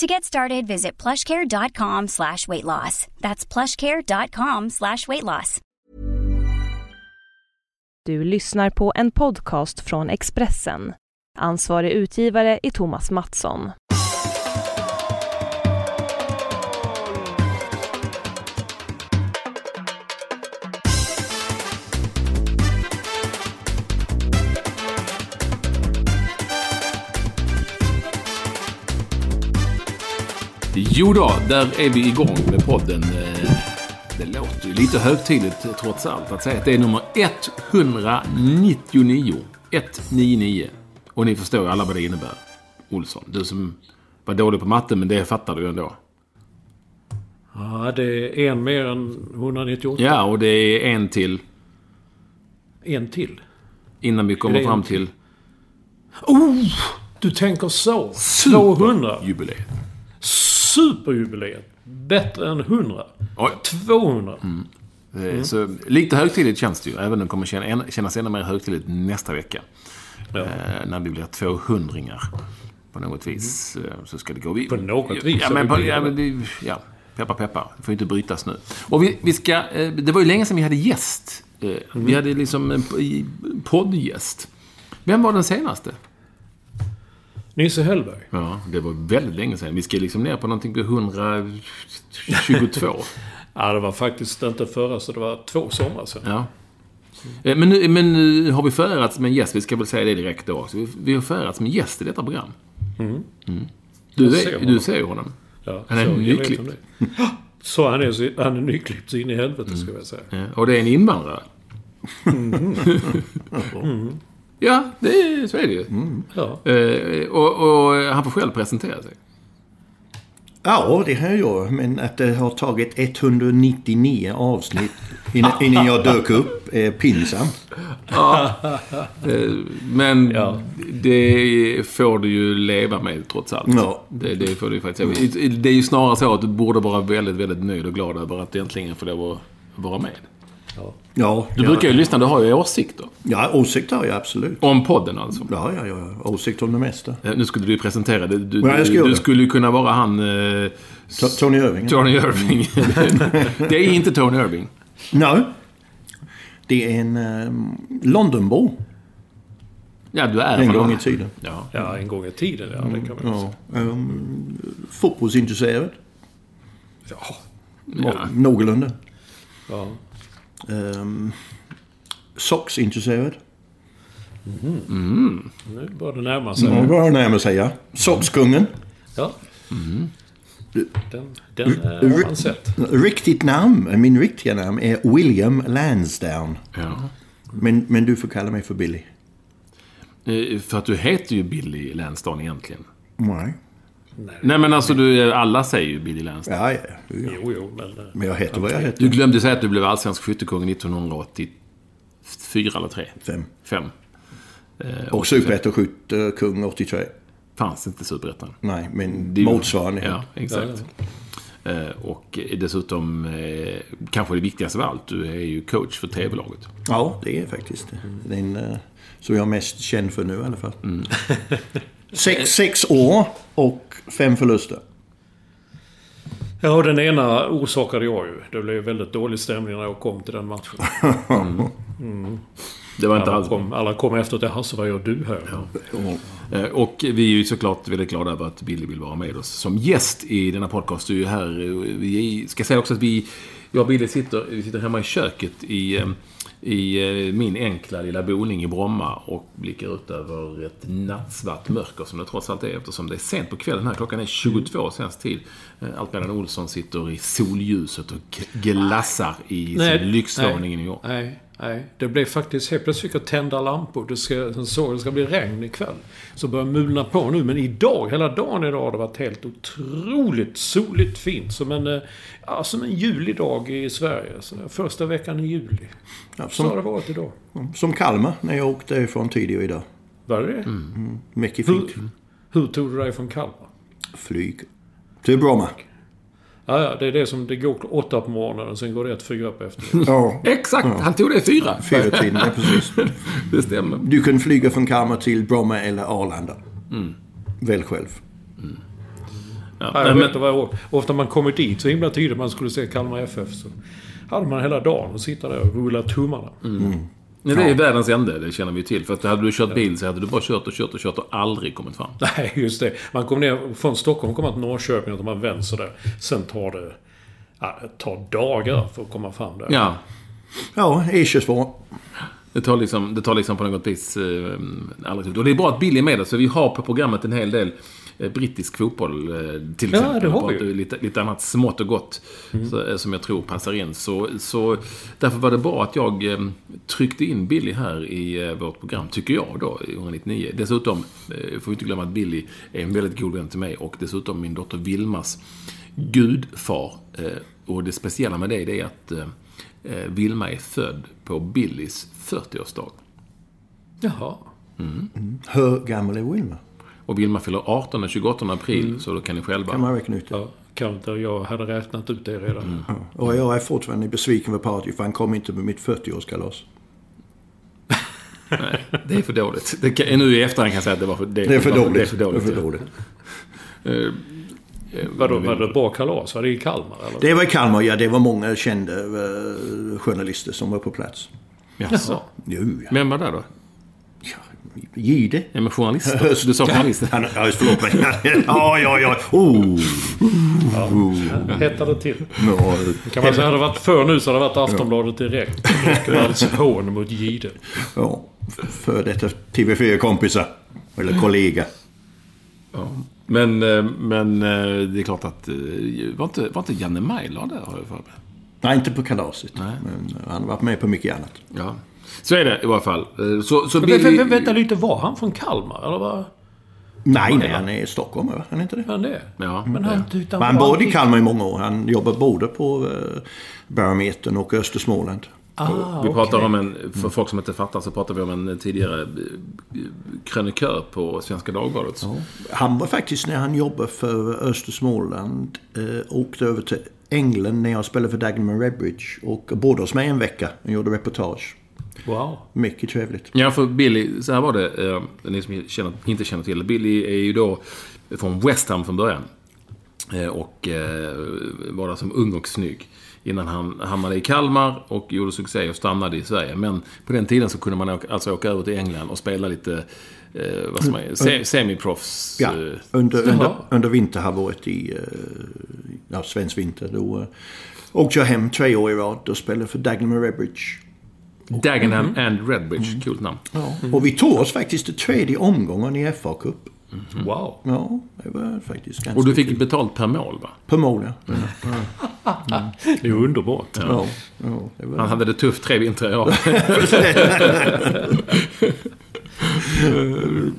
To get started, visit plushcare.com slash weight loss. That's plushcare.com slash weight loss. Du lyssnar på en podcast från Expressen. Ansvarig utgivare är Thomas Mattsson. Jo då, där är vi igång med podden. Eh, Det låter ju lite högtidligt eh, trots allt att säga att det är nummer 199. 199. Och ni förstår ju alla vad det innebär. Olsson, du som var dålig på matte, men det fattar du ju ändå. Ja, det är en mer än 198. Ja, och det är en till En till. innan vi kommer fram en till Oh! Du tänker så. 200. jubileet. Superjubileet. Bättre än 100. Oj. 200. Eh, Så lite högtidligt känns det ju, även om det kommer känna- än- kännas ännu mer högtidligt nästa vecka. Ja. Eh, när vi blir 200 På något vis eh, så ska det gå. Vi, På något vis, Ja, men, på, ja, men det, ja, peppar peppar. Det får ju inte brytas nu. Och vi, vi ska, eh, det var ju länge sedan vi hade gäst. Eh, Vi hade liksom en poddgäst. Vem var den senaste? Nisse Hellberg. Ja, det var väldigt länge sedan. Vi ska liksom ner på någonting på 122. Ja, det var faktiskt inte förra, så det var två somrar sedan. Ja. Eh, Men nu, men nu har vi förärats med en gäst, vi ska väl säga det direkt då. Så vi, vi har förärats med en gäst i detta program. Mm. Du, Jag ser du ser ju honom. Ja, Han är så nyklippt. Så han är, så- han är nyklippt in i helvete, ska jag säga. Ja, Och det är en invandrare. ja, det är, så är det ju. Ja. Eh, och, och han får själv presentera sig. Ja, det har jag. Men att det har tagit 199 avsnitt innan, innan jag dök upp är pinsamt. Eh, Men Ja. det får du ju leva med trots allt. Ja. Det, det får du faktiskt. Det är ju snarare så att du borde vara väldigt, väldigt nöjd och glad över att äntligen få lov att vara med. Ja, Du ja, brukar ju lyssna, du har ju åsikter. ja åsikt har jag absolut. Om podden alltså. Ja, ja, ja. Åsikt om det mesta. Eh, Nu skulle du ju presentera det. Du, Ja, ska du, skulle ju kunna vara han... Eh, To- Tony Irving. Tony Irving. det är inte Tony Irving. Nej. Det är en um, Londonbo. Ja, du är En gång i tiden. Ja. ja, en gång i tiden, ja. Det kan man Ja. Um, fotbollsintresserad. ja. Ja. Någorlunda. ja. Um, Socksintresserad. Nu börjar det närma sig. Ja, vad närmar sig ja. Sockskungen. Ja. Den, den eh, har man sett. Riktigt namn, min riktiga namn är William Lansdowne. ja. Men, men du får kalla mig för Billy. Eh, För att du heter ju Billy Lansdowne egentligen. Nej. Nej men alltså, du, alla säger ju Billy Lansdowne. Ja, ja. ja. Jo, jo, men... eh, Men jag heter vad jag Du heter. glömde säga att du blev allsvensk skyttekung 1984 eller 3? Fem. 5. Eh, Och superettan-skyttekung 83. fanns inte Superettan. Nej, men Det motsvarande. Ja, exakt. Eh, Och dessutom, eh, kanske det viktigaste av allt, du är ju coach för TV-laget. Ja, det är faktiskt det. Den eh, som jag är mest känd för nu i alla fall. sex, sex år och fem förluster. Ja, och den ena orsakade jag ju. Det blev väldigt dålig stämning när jag kom till den matchen. Det var inte Alla alls kom, alla kom efter till Hasse, vad gör du här? Eh, Och vi är ju såklart väldigt glada över att Billy vill vara med oss som gäst i denna podcast. Du är ju här. eh, Vi ska säga också att vi Jag och Billy sitter, vi sitter hemma i köket i, eh, i eh, min enkla lilla boning i Bromma och blickar ut över ett nattsvart mörker som det trots allt är eftersom det är sent på kvällen här. Klockan är 22 svensk tid. Allt medan Olsson sitter i solljuset och glassar i sin lyxvåning i New York. Nej, nej. Det blev faktiskt helt plötsligt fick jag tända lampor. Det ska, sen såg det ska bli regn ikväll. Så börjar mulna på nu. Men idag, hela dagen idag har det varit helt otroligt soligt fint. Som en, eh, ja, som en julidag i Sverige. Så första veckan i juli. Ja, Så har det som, varit idag. som Kalmar när jag åkte ifrån tidigare idag. Var det det? Mycket Hur, fint. hur tog du dig från Kalmar? Flyg. Till Bromma. Ja, ja, det är det som det går åtta på morgonen och sen går det ett fyra på efter. Ja, Exakt! Han tog det fyra. fyra tiden. Ja, precis. Det stämmer. Du kan flyga från Kalmar till Bromma eller Arlanda. Välj själv. Ja, Ja, nej, jag men, vet inte vad jag, ofta man kommer dit så himla tidigt man skulle se Kalmar FF så hade man hela dagen och sitta där och rulla tummarna. Nej, det är världens ände, det känner vi till. För att hade du kört bil så hade du bara kört och kört och kört och aldrig kommit fram. Nej, just det. Man kommer ner från Stockholm kommer till Norrköping och man vänster där. Sen tar det... Ja, det tar dagar för att komma fram där. Ja, Ja, E22. Det tar liksom, det tar liksom på något vis eh, aldrig slut. Och det är bra att Billy är med oss, för vi har på programmet en hel del brittisk fotboll eh, till Ja, exempel. det har Och vi ju. Mm. Lite, lite annat smått och gott så, eh, som jag tror passar in. Så, så därför var det bra att jag eh, tryckte in Billy här i eh, vårt program, tycker jag då, i 199. Dessutom eh, får vi inte glömma att Billy är en väldigt god vän till mig och dessutom min dotter Vilmas gudfar. Eh, och det speciella med det, det är att eh, eh, Vilma är född på Billys 40-årsdag. Jaha. Hur gammal är Wilma? Och Vilma fyller 18 den 28 april, så då kan ni själva... Kan man räkna ut det? Ja, kan inte. Jag hade räknat ut det redan. Och jag är fortfarande besviken på Party för han kom inte på mitt 40-årskalas. Det är för dåligt. Det kan, nu i efterhand kan jag säga att det var för, Det är för dåligt. Det är för dåligt. Det är för dåligt. Vadå, var det ett bra kalas? Var det i Kalmar eller? Det var i Kalmar, ja. Det var många kända eh, journalister som var på plats. Jaså? Jo, ja. Vem var där då? Gide. Ja, men journalister. Du sa journalister. Han, ja, förlåt mig. Ja, ja, ja. Oh. Hettar det till? Ja, Kan man säga, hade det varit för nu så hade det varit Aftonbladet direkt. Alltså hån mot Gide. ja. För detta TV4-kompisar. Eller kollega. Ja. Men, eh, men eh, det är klart att... eh, Var inte, var inte Janne Majlar där, har jag för mig? Nej, inte på kalaset. Men han har varit med på mycket annat. Ja. Så är det i alla fall. Eh, Så, så Men, vä- Billy... vä- vänta lite, var han från Kalmar? Eller vad? Nej, nej, han är i Stockholm, va? Han är inte det? Han det? Ja. Men han, utan Men han bodde i Kalmar i många år. Han jobbar både på uh, Barometern och Östersmåland. Ah, Vi pratar okej. om en, för folk som inte fattar så pratar vi om en tidigare eh, krönikör på Svenska Dagbladet. Han var faktiskt, när han jobbade för Östersmåland, eh, åkte över till England när jag spelade för Dagmar Redbridge. Och bodde hos mig en vecka och gjorde reportage. Wow. Mycket trevligt. Ja, för Billy, så här var det, eh, ni som känner, inte känner till. Billy är ju då från West Ham från början. Eh, och eh, var där som ung och snygg. Innan han hamnade i Kalmar och gjorde succé och stannade i Sverige. Men på den tiden så kunde man åka, alltså åka över till England och spela lite, eh, vad man se, semiproffs. Ja, eh, under, under, under vinterhalvåret i eh, ja, svensk vinter. Då eh, åkte jag hem tre år i rad och spelade för Dagmar Redbridge. Dagenham and Redbridge, coolt namn. Ja. Och vi tog oss faktiskt till tredje omgången i FA-cup. Wow. Ja, det var faktiskt ganska Och du fick kul. betalt per mål va? Per mål, ja. Det är underbart. ja. ja det var... Han hade det tufft tre vintrar i rad.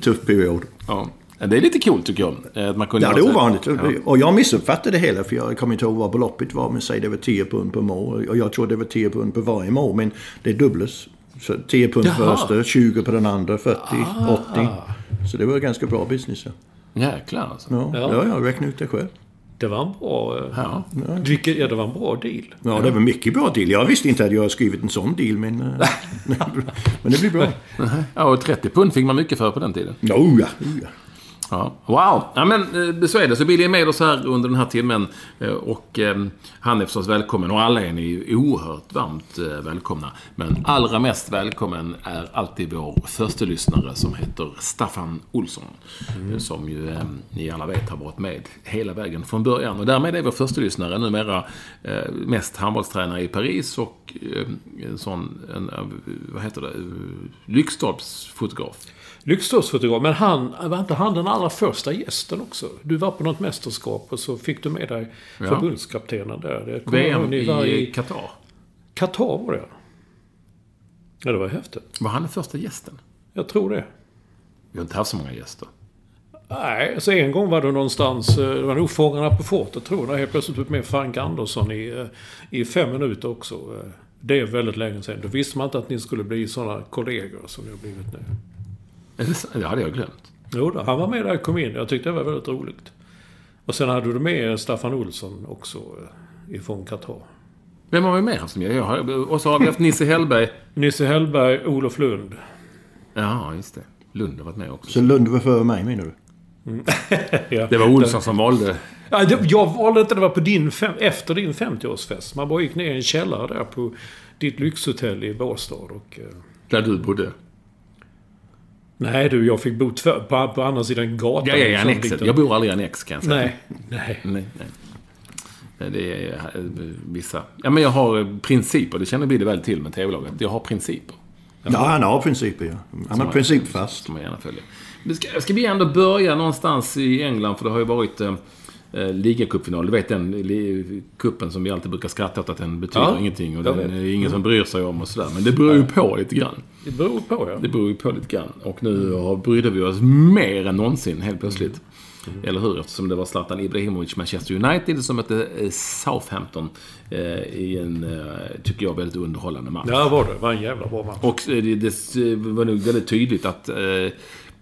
Tuff period. ja. Det är lite coolt tycker jag. Att man kunde Ja, det är ovanligt. Och jag missuppfattade det hela för jag kommer inte ihåg vad beloppet var. Men säg det var 10 pund per mål. Och jag trodde det var 10 pund på varje mål. Men det dubblas. Så 10 pund Jaha. första, 20 på den andra, 40, 80. Så det var ganska bra business. Ja, Jäklar alltså. ja, Ja. ja jag räknade ut det själv. Det var en bra... Ja. Vilket, ja, det var en bra deal. Ja, det var mycket bra deal. Jag visste inte att jag hade skrivit en sån deal. Men, eh, men det blir bra. ja, och 30 pund fick man mycket för på den tiden. Oh, ja, oh, ja. Ja. Wow! Ja, men eh, så är det. Så Billy är med oss här under den här timmen. Eh, Och eh, han är förstås välkommen. Och alla är ni oerhört varmt välkomna. Men allra mest välkommen är alltid vår första lyssnare som heter Staffan Olsson. Som ju eh, ni alla vet har varit med hela vägen från början. Och därmed är vår första lyssnare numera eh, mest handbollstränare i Paris och en sån, en, vad heter det, Lyckstorpsfotograf. Lyxtorpsfotograf. Men han, var inte han den allra första gästen också? Du var på något mästerskap och så fick du med dig Ja. förbundskaptenen där. Det VM i Qatar. Qatar var det Ja, det var häftigt. Var han den första gästen? Jag tror det. Vi har inte haft så många gäster. Nej, alltså en gång var det någonstans, eh, det var nog Fångarna på fortet tror jag. Helt plötsligt upp med Frank Andersson i, eh, i fem minuter också. Eh, Det är väldigt länge sedan. Då visste man inte att ni skulle bli sådana kollegor som ni har blivit nu. Det hade jag glömt. Jo då, han var med där jag kom in. Jag tyckte det var väldigt roligt. Och sen hade du med Staffan Olsson också eh, ifrån Qatar. Vem har vi mer haft med? Jag har, och så har vi haft Nisse Hellberg. Nisse Hellberg, Olof Lund. Ja, just det. Lund har varit med också. Så Lund var före mig menar du? Ja. Det var Olsson som valde. Ja, det, jag valde inte, det var på din fem, efter din 50-årsfest. Man bara gick ner i en källare där på ditt lyxhotell i Båstad och... eh, Där du bodde. Nej du, jag fick bo två, på, på andra sidan gatan. Ja, ja, i En sån annexet. liten- Jag bor aldrig i annex kan jag säga. Nej, nej. Nej, nej. Det är eh, vissa... Ja, men jag har eh, principer. Det känner Billy väl till med TV-laget. Jag har principer. Ja, han har principer ja. Han är principfast. Som man gärna följer. Ska, ska vi ändå börja någonstans i England? För det har ju varit eh, eh, ligacupfinal. Du vet den kuppen som vi alltid brukar skratta åt att den betyder Ja, ingenting. Och jag den är ingen som bryr sig om och sådär. Men det beror ju på lite grann. Det beror på ja. Det beror ju på lite grann. Och nu brydde vi oss mer än någonsin helt plötsligt. Eller hur? Eftersom det var Zlatan Ibrahimovic Manchester United som mötte eh, Southampton eh, i en, eh, tycker jag, väldigt underhållande match. Ja, var det. Det var en jävla bra match. Och eh, det, det var nog väldigt tydligt att eh,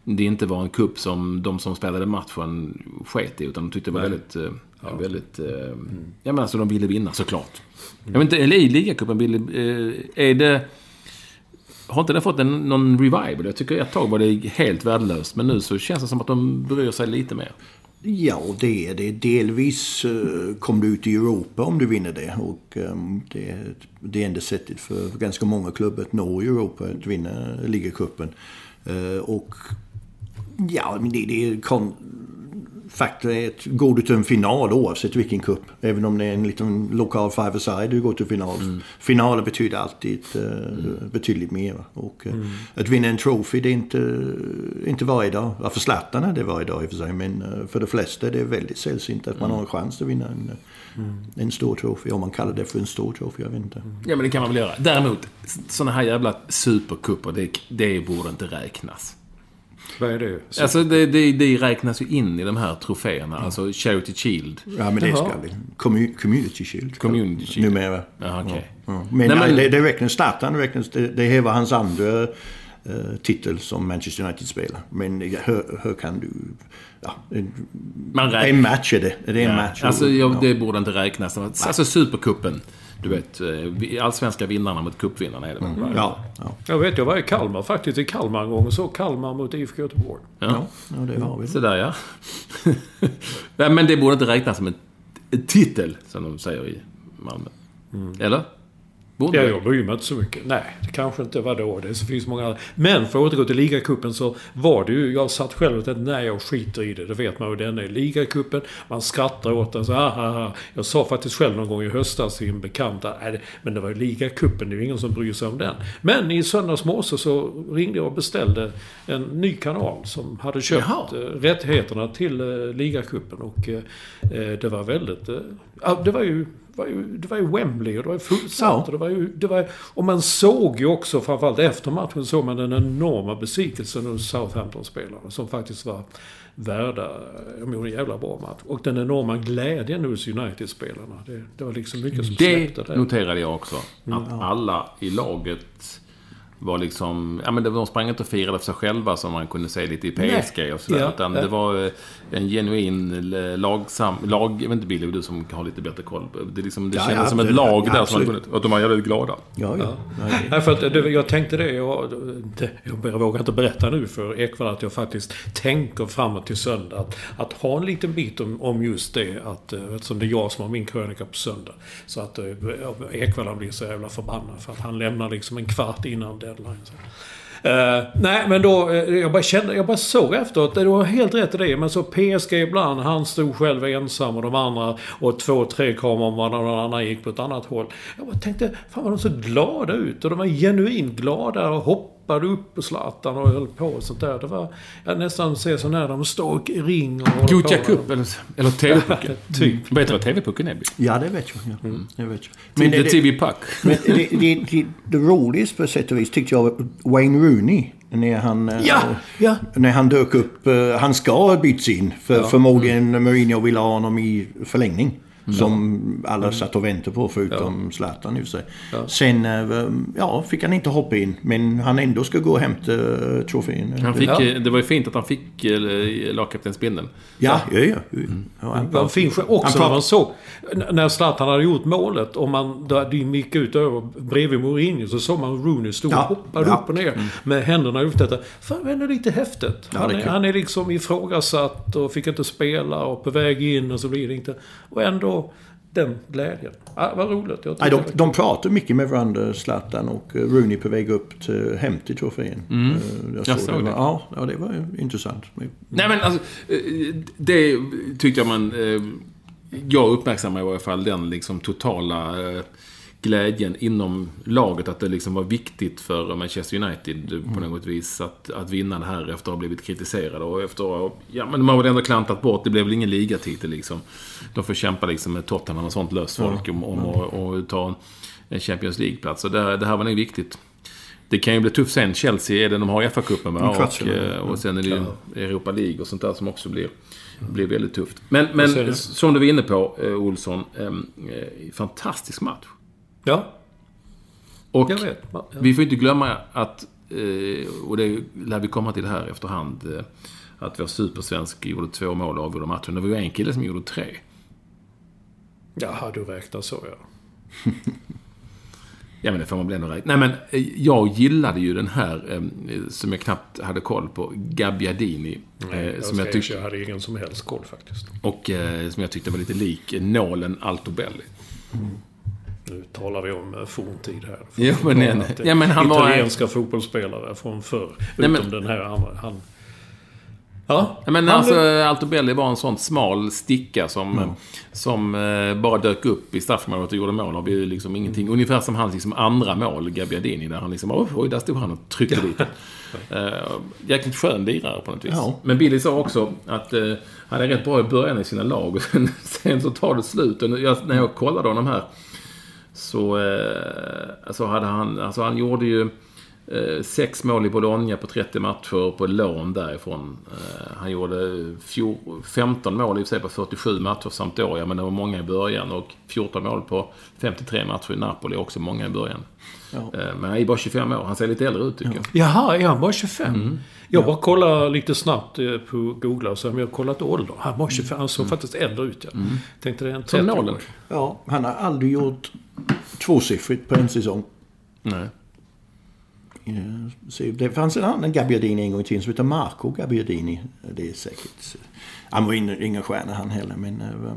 det inte var en kupp som de som spelade matchen sket i. Utan de tyckte det var väldigt... Eh, väldigt eh, Ja, men alltså de ville vinna såklart. Jag vet inte, eller i ligacupen. Eh, är det... Har inte den fått en, någon revival? Jag tycker ett tag var det helt värdelöst. Men nu så känns det som att de bryr sig lite mer. Ja, det är det. Delvis uh, kom du ut i Europa om du vinner det. Och ehm, det är det enda sättet för ganska många klubbar att nå Europa, att vinna ligacupen. Uh, och ja, det, det Faktum är att går du till en final oavsett vilken cup, även om det är en liten lokal five-a-side du går till final. Finaler betyder alltid uh, betydligt mer. Och uh, att vinna en trophy, det är inte, inte varje dag. Ja, för Zlatan är det varje dag i och för sig, men uh, för de flesta är det väldigt sällsynt att man har en chans att vinna en, uh, en stor trophy. Om man kallar det för en stor trophy, jag vet inte. Ja, men det kan man väl göra. Däremot, sådana här jävla supercuper, det, det borde inte räknas. Vad är det? Så, Alltså det, det, det räknas ju in i de här troféerna. Alltså Charity Shield. Ja, men det ska vi. Commu- community Shield. Community Shield. Numera. Ja, okej. Ja. Men, Nej, men- det, det räknas, Zlatan räknas, det, det här var hans andra titel som Manchester United-spelare. Men hur, hur kan du... Ja, Man räknar- en match är det. Det är en Ja, match. alltså, jag, Ja. det borde inte räknas. Alltså Supercupen. Du vet, eh, allsvenska vinnarna mot cupvinnarna är det va? Ja, ja. jag vet, jag var i Kalmar faktiskt. I Kalmar en gång och så Kalmar mot IFK Göteborg. Ja. ja, det har vi. Så där ja. Nej, men det borde inte räknas som en titel, som de säger i Malmö. Eller? Ja, jag bryr mig inte så mycket. Nej, det kanske inte var då. Det finns många andra. Men för att återgå till ligacupen så var det ju... Jag satt själv och tänkte nej, jag skiter i det. Det vet man ju. Den är ligacupen. Man skrattar åt den. Så, ah, ah, ah. Jag sa faktiskt själv någon gång i höstas till en bekant nej, men det var ju ligacupen. Det är ju ingen som bryr sig om den. Men i söndags morse så ringde jag och beställde en ny kanal som hade köpt Jaha. eh, rättigheterna till eh, ligacupen. Och eh, det var väldigt... Det var ju... Det var, ju, det var ju Wembley och det var ju fullsatt. Ja. Och, det var ju, det var, och man såg ju också, framförallt efter matchen, såg man den enorma besvikelsen hos Southampton-spelarna. Som faktiskt var värda, de gjorde en jävla bra match. Och den enorma glädjen hos United-spelarna. Det, det var liksom mycket som Det släppte där. noterade jag också. Att alla i laget var liksom... Ja, men de sprang inte och firade för sig själva som man kunde se lite i PSG och sådär. Ja, utan ja. det var en genuin eh, lagsam... Lag... Jag vet inte, Billy, du som har lite bättre koll. Det, liksom, det Ja, kändes ja, som ett lag ja, där som absolut. vunnit. Och de var jävligt glada. Ja, ja. Nej, för att det, jag tänkte det. Jag, det, jag vågar inte berätta nu för Ekwall att jag faktiskt tänker framåt till söndag. Att, att ha en liten bit om, om just det. Att, eh, eftersom det är jag som har min krönika på söndag. Så att eh, Ekwall han blir så jävla förbannad. För att han lämnar liksom en kvart innan deadline. Så. Uh, nej, men då... Eh, jag, bara kände, jag bara såg efteråt. Det var helt rätt i det. Men så PSG ibland. Han stod själv ensam och de andra och två, tre kameror och någon annan gick på ett annat håll. Jag bara tänkte, fan vad de så glada ut. Och de var genuint glada och hoppade upp på Zlatan och höll på och sånt där. Det var... Jag nästan ser sån här, de står i ring och Gothia. Cup, eller, eller TV-pucken. Typ. Vet du vad TV-pucken är, ja, det vet jag. Ja. Mm. Det vet jag. Men det, TV Puck. men det, det, det, det roligaste på sätt och vis tyckte jag Wayne Rooney. När han, eh, Ja, ja. när han dök upp. eh, Han ska ha bytts in. För förmodligen Mourinho ville ha honom i förlängning. Som alla satt och väntade på förutom Zlatan i och för sig. Sen eh, ja, fick han inte hoppa in. Men han ändå ska gå och hämta eh, trofén. Han fick, Ja. eh, Det var ju fint att han fick eh, lagkaptensbindeln. Ja, ja, ja. ja. ja han, var fin också Han man såg när Zlatan hade gjort målet och man, där de gick ut över bredvid Mourinho så såg man Rooney stå och Ja, hoppade ja. upp och ner med händerna upp detta. Fan, det är lite häftigt. Ja, Han är han är liksom ifrågasatt och fick inte spela och på väg in och så blir det inte. Och ändå den glädjen. Ja, vad roligt. Jag Nej, de, det- de pratar mycket med varandra, Zlatan och eh, Rooney på väg upp till, hem till trofén. Mm. Jag såg det. Ja, ja, det var ju intressant. Nej men alltså, eh, det tyckte jag man... eh, Jag uppmärksammade i varje fall den liksom totala eh, glädjen inom laget. Att det liksom var viktigt för Manchester United på något vis att, att vinna det här efter att ha blivit kritiserade. Och efter att Ja, men de har väl ändå klantat bort. Det blev väl ingen ligatitel liksom. De får kämpa liksom med Tottenham och sånt löst folk om, om att och ta en- Champions League-plats. Så det, det här var nog viktigt. Det kan ju bli tufft sen. Chelsea är det de har FA-cupen? En Och, eh, och sen är det ju Europa League och sånt där som också blir, blir väldigt tufft. Men, men som du var inne på, eh, Olsson. Eh, eh, fantastisk match. Ja, Och jag vet. Ja. vi får inte glömma att, eh, och det lär vi komma till här efterhand, eh, att vår supersvensk gjorde två mål och avgjorde matchen. Det var ju en kille som gjorde tre. Jaha, du räknar så ja. Ja, men det får man väl ändå räkna. Nej, men eh, jag gillade ju den här, som jag knappt hade koll på, Gabbiadini. Eh, Jag, som jag tyckte... jag hade ingen som helst koll faktiskt. Och som jag tyckte var lite lik nålen Altobelli. Nu talar vi om eh, forntid här. Ja, men- att det- ja, men han var- Italienska fotbollsspelare från förr. Nej, utom men- den här andra. Han... Ja, Ja, men han alltså, blev- Altobelli var en sån smal sticka som, som eh, bara dök upp i straffområdet och gjorde mål. Det blev liksom ingenting. Ungefär som hans liksom, andra mål, Gabbiadini, där han liksom, oj, oj, där stod han och tryckte dit den. uh, Jäkligt skön lirare på något vis. Ja. Men Billy sa också att uh, han är rätt bra i början i sina lag och sen, sen så tar det slut. Och jag, när jag kollade honom här så eh, alltså hade han, alltså han gjorde ju eh, sex mål i Bologna på 30 matcher på lån därifrån. Eh, han gjorde fjor, 15 mål i och för sig på 47 matcher Sampdoria, men det var många i början. Och 14 mål på 53 matcher i Napoli, också många i början. Ja. Men han är bara 25 år, han ser lite äldre ut tycker jag. Jaha, är han bara 25? Mm. Jag bara kollar lite snabbt på Google och så har jag kollat ålder. Han var 25, han såg faktiskt äldre ut ja. Tänkte det är en Som 30 nålen. Ja, han har aldrig gjort tvåsiffrigt på en säsong. Nej. Eh, så Det fanns en annan Gabbiadini en gång i tiden som heter Marco Gabbiadini. Det är säkert... Han var ingen, stjärna han heller, men... eh,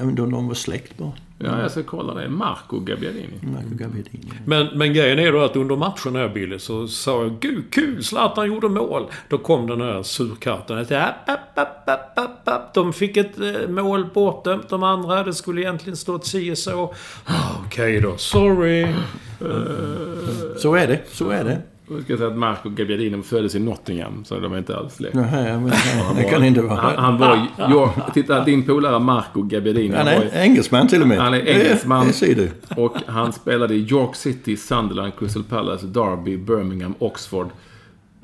Även då de var släkt bara. Ja, jag ska kolla det. Marco Gabbiadini. Marco Gabbiadini. Men, men grejen är då att under matchen här Billy så sa jag Gud kul, Zlatan gjorde mål. Då kom den här surkatten. Att, app, app, app, app, app, app. De fick ett eh, mål bortdömt. De andra, det skulle egentligen stått si och så. Ah, Okej då, sorry. Så är det, så är det. Jag ska säga att Marco Gabbiadini föddes i Nottingham, så de är inte alls släkt. Nej, men, det kan inte Han, vara. han var ju... Titta, din polare Marco Gabbiadini. Han var är engelsman till och med. Han är engelsman. Det, det ser du. Och han spelade i York City, Sunderland, Crystal Palace, Derby, Birmingham, Oxford.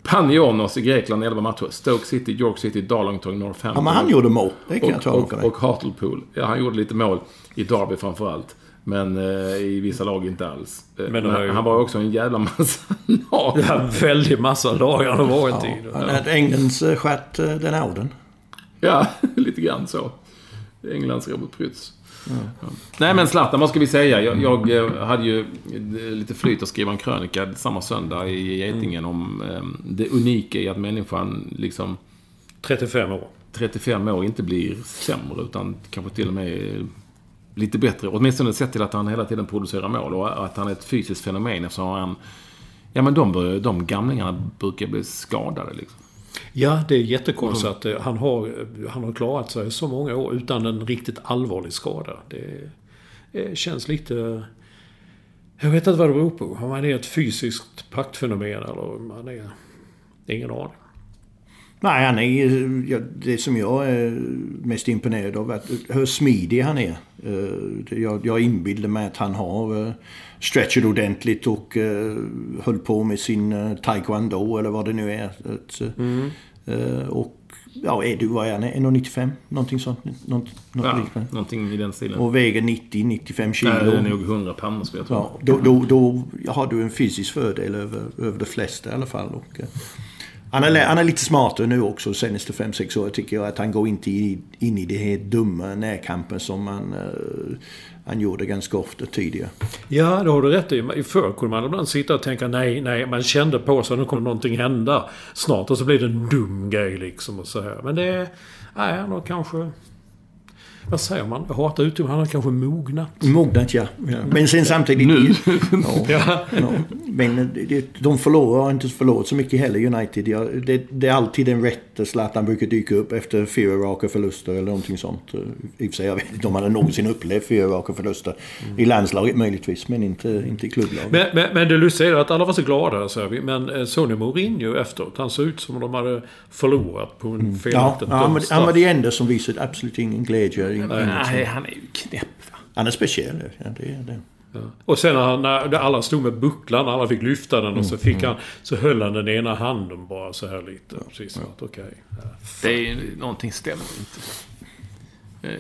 Panionios i Grekland 11 matcher. Stoke City, York City, Darlington, Northampton. Ja, men han gjorde mål. Det kan jag och, tala om och, och Hartlepool. Ja, han gjorde lite mål i Derby framförallt. Men eh, i vissa lag inte alls. Eh, Men har ju- han var också en jävla massa lag. Det är en väldig massa lag han har varit i. Han är Englands eh, stjärt eh, den Auden. Ja, lite grann så. Englands Robert Prytz. Ja. Nej men Zlatan, vad ska vi säga? Jag, jag eh, hade ju eh, lite flyt att skriva en krönika samma söndag i Getingen om eh, det unika i att människan liksom 35 år. 35 år inte blir sämre utan kanske till och med lite bättre. Åtminstone sett till att han hela tiden producerar mål och att han är ett fysiskt fenomen eftersom han... Ja men de, de gamlingarna brukar bli skadade liksom. Ja, det är jättekonstigt att eh, han har, han har klarat sig så många år utan en riktigt allvarlig skada. Det eh, känns lite... Jag vet inte vad det beror på. Om han är ett fysiskt praktfenomen eller om han är... Ingen aning. Nej, han är det som jag är mest imponerad av. Att, hur smidig han är. Eh, Jag, jag inbillar mig att han har eh, stretchat ordentligt och eh, höll på med sin taekwondo eller vad det nu är. Eh, och ja, är du, vad är han? 1,95? Någonting sånt? Något, något Ja, liknande. någonting i den stilen. Och väger 90-95 kilo. Nej, det är nog 100 pannor skulle jag tro. Ja, då, då, då har du en fysisk fördel över, över de flesta i alla fall. Och, han, är, han är lite smartare nu också senaste 5-6 år tycker jag. Att han går inte in i det här dumma närkampen som han, eh, han gjorde ganska ofta tidigare. Ja, det har du rätt i. Förr kunde man ibland sitta och tänka nej, nej. Man kände på sig att nu kommer någonting hända snart. Och så blir det en dum grej liksom och så här. Men det... är- Nej, han har kanske... Vad säger man? Jag hatar uttrycket. Han har kanske mognat. Mognat ja. ja. Men sen samtidigt... Nu. Ja, Ja. ja. Men de förlorar har inte förlorat så mycket heller United. Ja, det, det är alltid en rätt Zlatan brukar dyka upp efter fyra raka förluster eller någonting sånt. I och för sig, jag vet inte om han någonsin upplevt fyra raka förluster. I landslaget möjligtvis, men inte, inte i klubblaget. Men, men, men det lustiga är att alla var så glada, säger vi. Men eh, ni Mourinho efteråt? Han såg ut som om de hade förlorat på en Mm. Ja, felaktig ja, men, dömd han var straff. det enda som visade absolut ingen glädje. In- Nej, han är ju knäpp. va? Han är speciell. Ja, det är det. Och sen när, han, när alla stod med bucklan, alla fick lyfta den och så fick han... Så höll han den ena handen bara så här lite. Precis som att okej. ja. Det är ju, någonting stämmer inte.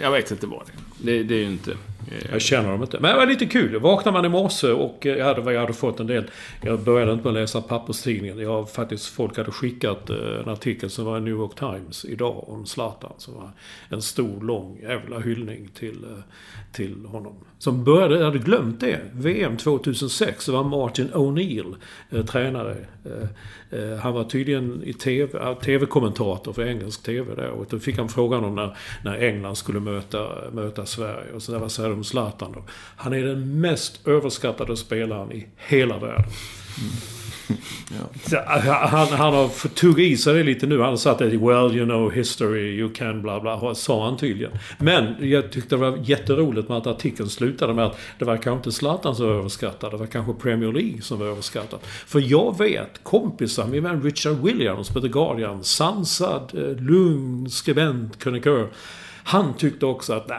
Jag vet inte vad det är. Det, det är ju inte... Eh, jag känner dem inte. Men det var lite kul. Vaknade man i morse och eh, jag hade, jag hade fått en del... Jag började inte med att läsa papperstidningen. Jag har faktiskt... Folk hade skickat eh, en artikel som var i New York Times idag om Zlatan. Som var en stor, lång jävla hyllning till, till honom. Som började... Jag hade glömt det. VM 2006 så var Martin O'Neill eh, tränare. Eh, eh, han var tydligen i TV, TV-kommentator för engelsk TV där. Och då fick han frågan om när, när England skulle möta, möta Sverige. Och så där, vad säger om Zlatan då? Han är den mest överskattade spelaren i hela världen. Så, eh, han, han har tugga i sig det lite nu. Han har sagt att well you know history, you can bla bla. Sa han tydligen. Men jag tyckte det var jätteroligt med att artikeln slutade med att det var kanske inte Zlatan som var överskattad. Det var kanske Premier League som var överskattad. För jag vet kompisar, min vän Richard Williams på The Guardian. Sansad, eh, lugn skribent, krönikör. Han tyckte också att nah,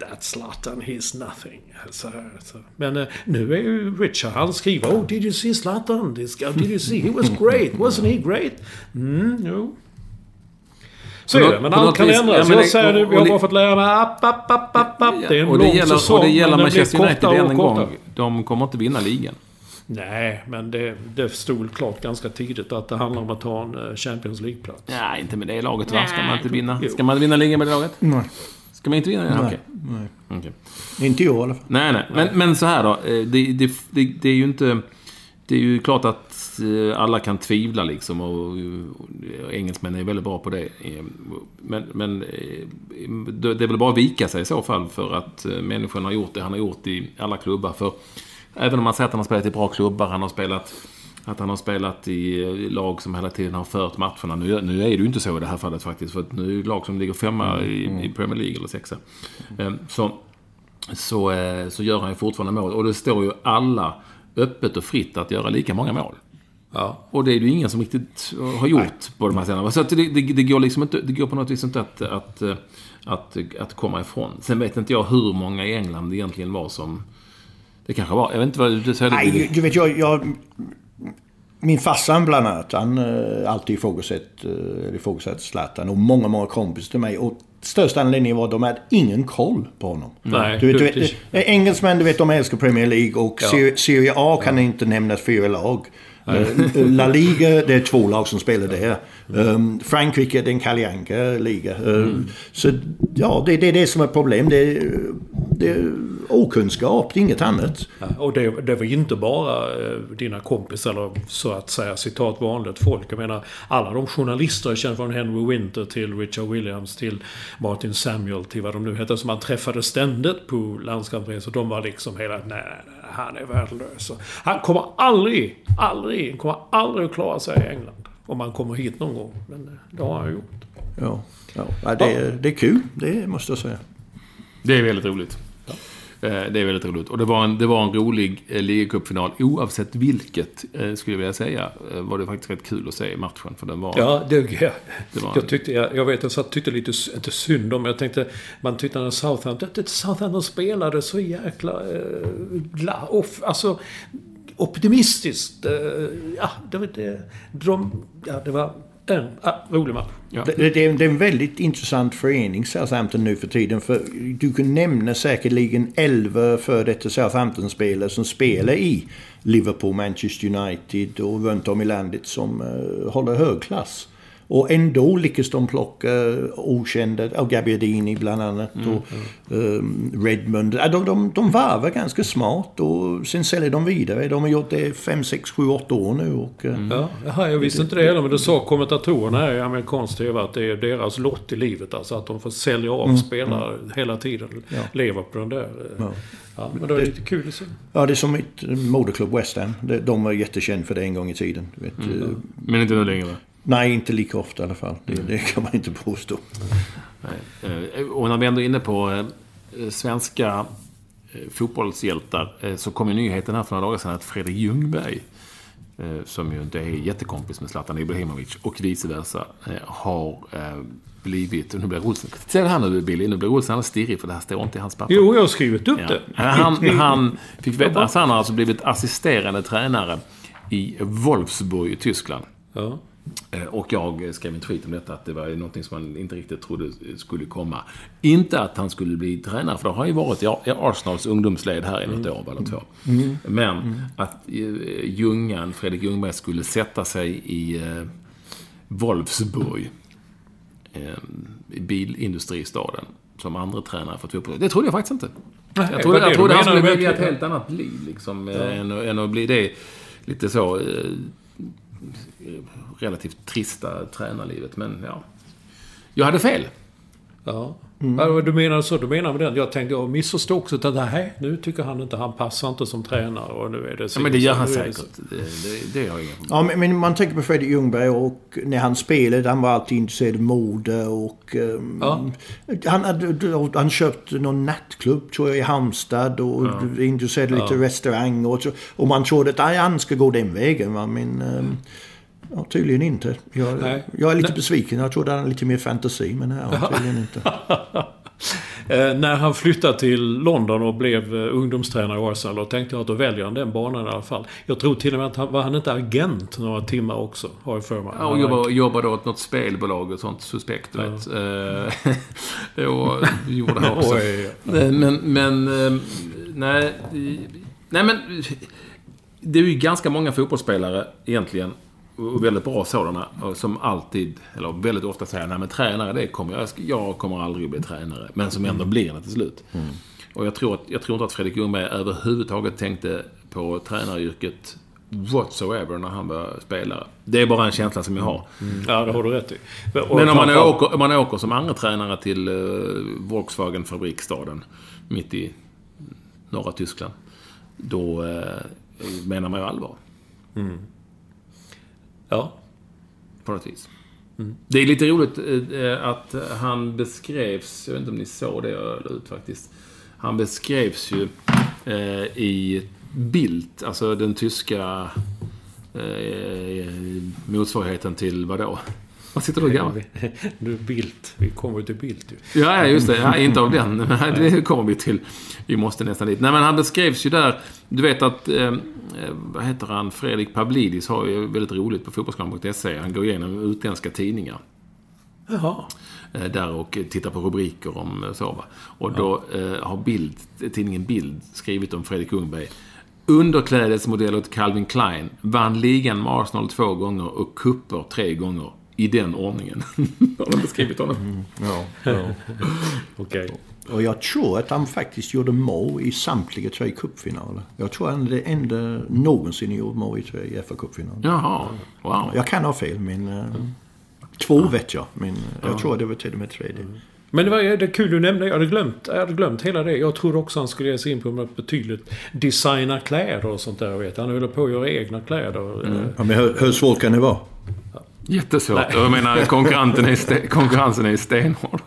That Zlatan, he's nothing. Så här, så. Men eh, nu är ju Richard, han skriver Oh, did you see Zlatan? This guy, did you see? He was great. Wasn't he great? Mm, jo. Så är det, men allt kan vis- ändras. ja, men jag det- säger nu, jag har bara fått lära mig app, app, app, app, app. Det är en och det lång gäller, säsong, och det gäller men den Manchester blir United kortare än och en kortare. gång. De kommer inte vinna ligan. Nej, men det, det stod klart ganska tidigt att det handlar om att ta en eh, Champions League-plats. Nej, inte med det laget va? Ska man inte vinna? Ska man vinna ligan med det laget? Nej. Ska man inte vinna? Ja, Nej. okej. Nej. Okej. Inte jag i alla fall. Nej, nej. Men, men så här då. eh, Det, det, det, det är ju inte... Det är ju klart att eh, alla kan tvivla liksom och, och engelsmän är väldigt bra på det. Eh, Men, men det är väl bara att vika sig i så fall för att människan har gjort det han har gjort i alla klubbar. För även om man säger att han har spelat i bra klubbar, han har spelat att han har spelat i eh, lag som hela tiden har fört matcherna. Nu, nu är det ju inte så i det här fallet faktiskt. För att nu är det lag som ligger femma i, i Premier League eller sexa. Eh, Så, så, eh, så gör han ju fortfarande mål. Och det står ju alla öppet och fritt att göra lika många mål. Ja. Och det är ju ingen som riktigt har gjort på de här scenerna. Så det, det, det, går liksom inte, det går på något vis inte att, att, eh, att, att komma ifrån. Sen vet inte jag hur många i England det egentligen var som... Det kanske var... Jag vet inte vad du säger. Nej, du vet jag... jag min farsan bland annat, han uh, alltid ifrågasatt, uh, ifrågasatt Zlatan och många, många kompisar till mig. Och största anledningen var att de hade ingen koll på honom. Nej, Du vet, du- vet, eh, engelsmän, du vet, de älskar Premier League och Ja. Serie- A kan inte nämnas fyra lag. Eh, La Liga, det är två lag som spelar där. Um, Frankrike, det är en Kalle Anka-liga. Um, Så ja, det, det är det som är problem. Det det är okunskap, det är inget annat. Ja, Och det, det var ju inte bara eh, dina kompisar, eller så att säga citat vanligt folk. Jag menar, alla de journalister jag känner från Henry Winter till Richard Williams till Martin Samuel till vad de nu heter, som man träffade ständigt på landskampsresor. De var liksom hela, nej, nej, nej, han är värdelös. Han kommer aldrig, aldrig, kommer aldrig att klara sig i England. Om han kommer hit någon gång. Men eh, det har han gjort. Ja, ja. Ja, det, är, det är kul, det måste jag säga. Det är väldigt roligt. Eh, Det är väldigt roligt. Och det var en, det var en rolig eh, ligacupfinal. Oavsett vilket, eh, skulle jag vilja säga, eh, var det faktiskt rätt kul att se matchen. För den var... Ja, det, jag, Det var- jag tyckte, jag, jag vet, jag satt, tyckte lite, inte synd om, jag tänkte, man tyckte när Southampton, Southampton spelade så jäkla, eh, off, alltså optimistiskt. Eh, ja, det, det, de, ja, det var en ah, rolig match. Ja. Det, det, är, det är en väldigt intressant förening, Southampton, nu för tiden. För du kan nämna säkerligen 11 för detta Southampton-spelare som spelar i Liverpool, Manchester United och runt om i landet som uh, håller hög klass. Och ändå lyckas de plocka okända, och Gabbiadini bland annat, och ehm, Redmond. Ja, de, de, de varvar ganska smart och sen säljer de vidare. De har gjort det 5, 6, 7, 8 år nu. Och, eh, Ja, jaha, jag visste inte det heller, men det sa kommentatorerna här i amerikansk TV att det är deras lott i livet. Alltså att de får sälja av spelare hela tiden. Leva på den där. eh, Ja, men det var lite kul att se. Ja, det är som mitt moderklubb West Ham. De- var jättekända för det en gång i tiden. Vet. eh, Men inte nu längre. Nej, inte lika ofta i alla fall. Det, det kan man inte påstå. Nej. Eh, Och när vi ändå är inne på eh, svenska eh, fotbollshjältar så kom ju nyheten här för några dagar sedan att Fredrik Ljungberg, som ju inte är jättekompis med Zlatan Ibrahimovic och vice versa, har blivit... Nu blir Olsen... Ser det här nu Billy? Nu blir Olsen alldeles stirrig för det här står inte i hans papper. Jo, jag har skrivit upp Ja. det. Han, han fick veta att han har alltså blivit assisterande tränare i Wolfsburg i Tyskland. Ja. Eh, Och jag skrev en tweet om detta, att det var någonting som man inte riktigt trodde skulle komma. Inte att han skulle bli tränare, för det har ju varit i Arsenals ungdomsled här i något år eller två. Men att eh, Ljungan, Fredrik Ljungberg, skulle sätta sig i eh, Wolfsburg, i bilindustristaden, som andra tränare för fotboll. Det trodde jag faktiskt inte. Nej, Jag trodde, jag trodde han skulle välja ett helt annat liv, liksom, eh, än, än att bli det lite så relativt trista tränarlivet. Men ja, jag hade fel. Ja ja. Du menar så? Du menar med den? Jag tänkte, jag missförstod också att nej, nu tycker han inte han passar inte som tränare och nu är det så. Ja, men det gör han säkert. Det, det, det har jag inga problem Ja, men, men man tänker på Fredrik Ljungberg och när han spelade, han var alltid intresserad av mode och... ehm, Ja. Han hade han köpte någon nattklubb, tror jag, i Halmstad och ja. intresserad av lite restaurang och så. Och man trodde att han ska gå den vägen, va? men... ehm, Ja, tydligen inte. Jag, Nej. jag är lite Nej. besviken. Jag trodde han hade lite mer fantasi, men nej, ja, tydligen inte. Eh, när han flyttade till London och blev eh, ungdomstränare i Arsenal, då tänkte jag att då väljer han den banan i alla fall. Jag tror till och med att han var han inte agent några timmar också, har jag för mig. Ja, och jobbar, jobbar då åt något spelbolag och sånt suspekt, du vet. Eh, och gjorde det också. Oj. Eh, Men, men, eh, nej. Nej, men det är ju ganska många fotbollsspelare egentligen, och väldigt bra sådana, som alltid, eller väldigt ofta säger nej men tränare, det kommer jag, jag kommer aldrig bli tränare. Men som ändå blir det till slut. Och jag tror, att, jag tror inte att Fredrik Ljungberg överhuvudtaget tänkte på tränaryrket whatsoever när han var spelare. Det är bara en känsla som jag har. Ja, det har du rätt i. Och Men om man åker, om man åker som andra tränare till uh, Volkswagen fabriksstaden mitt i norra Tyskland. Då eh, menar man ju allvar. Ja. På något vis. Det är lite roligt eh, att han beskrevs, jag vet inte om ni såg det jag la ut faktiskt. Han beskrevs ju eh, i Bild, alltså den tyska eh, motsvarigheten till vadå? Vad sitter du och garvar? Du, Bildt. Vi kommer till Bildt ju. Ja, just det. Ja, inte av den. Men det kommer vi till. Vi måste nästan dit. Nej, men han beskrevs ju där. Du vet att, eh, vad heter han, Fredrik Pavlidis har ju väldigt roligt på fotbollskanalen.se. Han går igenom utländska tidningar. Jaha. Eh, där och tittar på rubriker om eh, så. Va? Och då eh, har Bild, tidningen Bild skrivit om Fredrik Ljungberg. Underklädesmodell åt Calvin Klein. Vann ligan med Arsenal två gånger och kupper tre gånger. I den ordningen. har de beskrivit honom. Mm, ja, ja. Okej. Och jag tror att han faktiskt gjorde mål i samtliga tre cupfinaler. Jag tror han är det enda någonsin gjort mål i tre FA-cupfinaler. Jaha, wow. Jag kan ha fel, men... Uh, två vet jag, men jag tror det var till och med tredje. Men det var det kul du nämnde. Jag hade, glömt, jag hade glömt hela det. Jag trodde också han skulle ge sig in på något betydligt designa kläder och sånt där. Vet. Han höll på att göra egna kläder. Eh, Ja, men hur, hur svårt kan det vara? Jättesvårt. Jag menar, konkurrensen är, sten, konkurrensen är stenhård.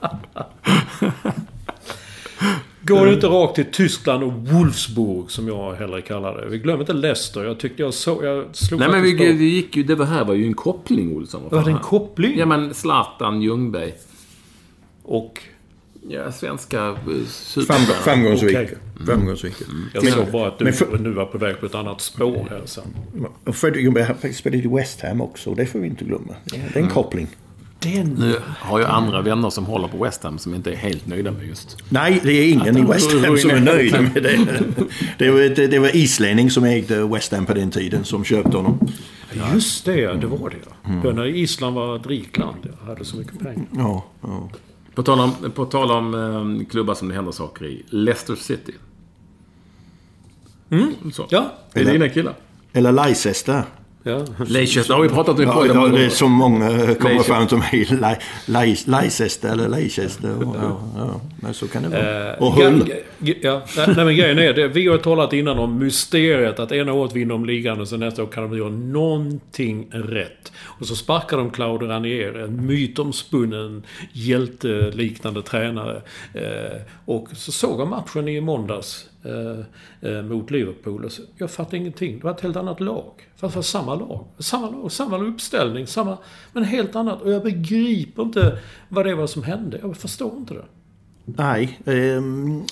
Går du inte rakt till Tyskland och Wolfsburg som jag hellre kallar det. Vi glömmer inte Leicester. Jag tyckte jag såg... Jag slog Nej men vi, det gick ju, det var här var ju en koppling Olsson. Var det en koppling? Ja men Zlatan Ljungberg. Och... Ja, svenska eh, super... Framgång, framgångsrika. Okej. Framgångsrika. Jag såg bara att du Men för- nu var på väg på ett annat spår här sen. Och Fredrik Ljungberg har faktiskt spelat i West Ham också. Det får vi inte glömma. Det är en koppling. Den... Nu har jag andra vänner som håller på West Ham som inte är helt nöjda med just. Nej, det är ingen i West Ham som är nöjd med det. Det var, det, det var islänning som ägde West Ham på den tiden som köpte honom. Just det, det var det ja. Det När Island var ett rikt land. Hade så mycket pengar. Ja, ja. På tal om, på tal om eh, klubbar som det händer saker i. Leicester City. Så. Ja. Det är dina killar. Eller Leicester. Ja. Leicester har vi pratat om i podden. ja, det är som många kommer Leicester. fram till mig. Le- Le- Leicester eller Leicester. Ja, ja, men så kan det vara. Och Ga- Hull. Ja, nej, nej, men grejen är det. Vi har talat innan om mysteriet att ena året vinner de ligan och sen nästa år kan de göra någonting rätt. Och så sparkar de Claude Ranier, en mytomspunnen hjälteliknande tränare. Eh, och så såg jag matchen i måndags Eh, eh, mot Liverpool. Och så, jag fattade ingenting. Det var ett helt annat lag. Fast det var samma lag. Samma lag, samma uppställning, samma... Men helt annat. Och jag begriper inte vad det var som hände. Jag förstår inte det. Nej. Um...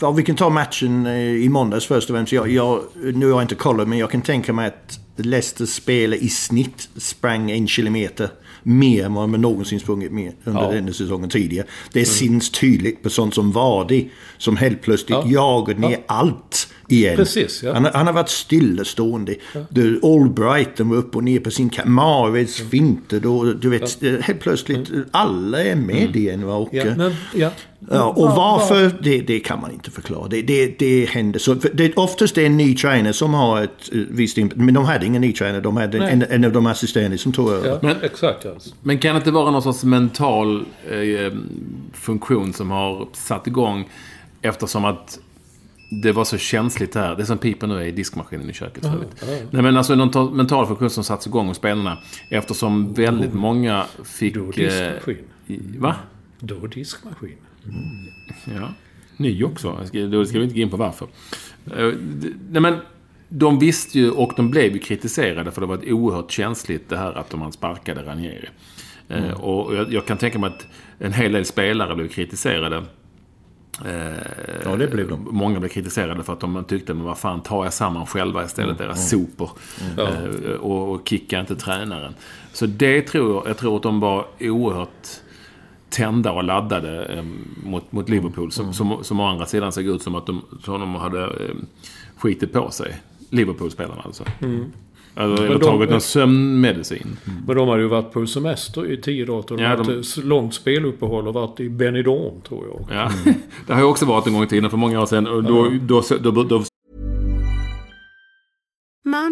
ja, vi kan ta matchen eh, i måndags först och främst. Jag, jag, nu har jag inte kollat men jag kan tänka mig att Leicester spelare i snitt sprang en kilometer mer än vad de någonsin sprungit mer under Ja. denna säsongen tidigare. Det syns tydligt på sånt som Vardy som helt plötsligt Ja. jagar ner allt igen. Precis, ja. han, har- han har varit stillastående. Du, Albrighton var upp och ner på sin kant. Marvez finter då. Du vet, eh, helt plötsligt alla är med igen. Va? Och, Mm. Ja, eh, men, ja. Ja, och Var- varför, det, det kan man inte förklara. Det, det, det händer så. För det, oftast är det en ny tränare som har ett eh, visst. Men de hade ingen ny tränare. De hade Nej. en, en av de assisterande som tog över. Ja, Men- exakt. Ja. Men kan det inte vara någon sorts mental eh, funktion som har satt igång eftersom att det var så känsligt här. Det som piper nu är i diskmaskinen i köket. för övrigt. Nej, men alltså någon ta- mental funktion som satts igång hos spelarna. Eftersom väldigt många fick... Då eh, diskmaskin. i- va? Då diskmaskin. Ja. Ny också. Då ska vi inte gå in på varför. Eh, Nej, men de visste ju, och de blev ju kritiserade för det var ett oerhört känsligt det här att de man sparkade Ranieri. Eh, Och jag, jag kan tänka mig att en hel del spelare blev kritiserade. Eh, Ja, det blev de. Många blev kritiserade för att de tyckte, men vad fan, ta er samman själva istället, era sopor. Eh, och, och kicka inte tränaren. Så det tror jag, jag tror att de var oerhört tända och laddade eh, mot, mot Liverpool. Som, som, som å andra sidan såg ut som att de, som de hade eh, skitit på sig. Liverpool-spelarna alltså. Alltså, eller de- tagit någon sömnmedicin. Men de hade ju varit på semester i tio dagar. De Ja, hade de- haft långt speluppehåll och varit i Benidorm, tror jag. Ja. Det har ju också varit en gång i tiden, för många år sedan. Och då, då, då, då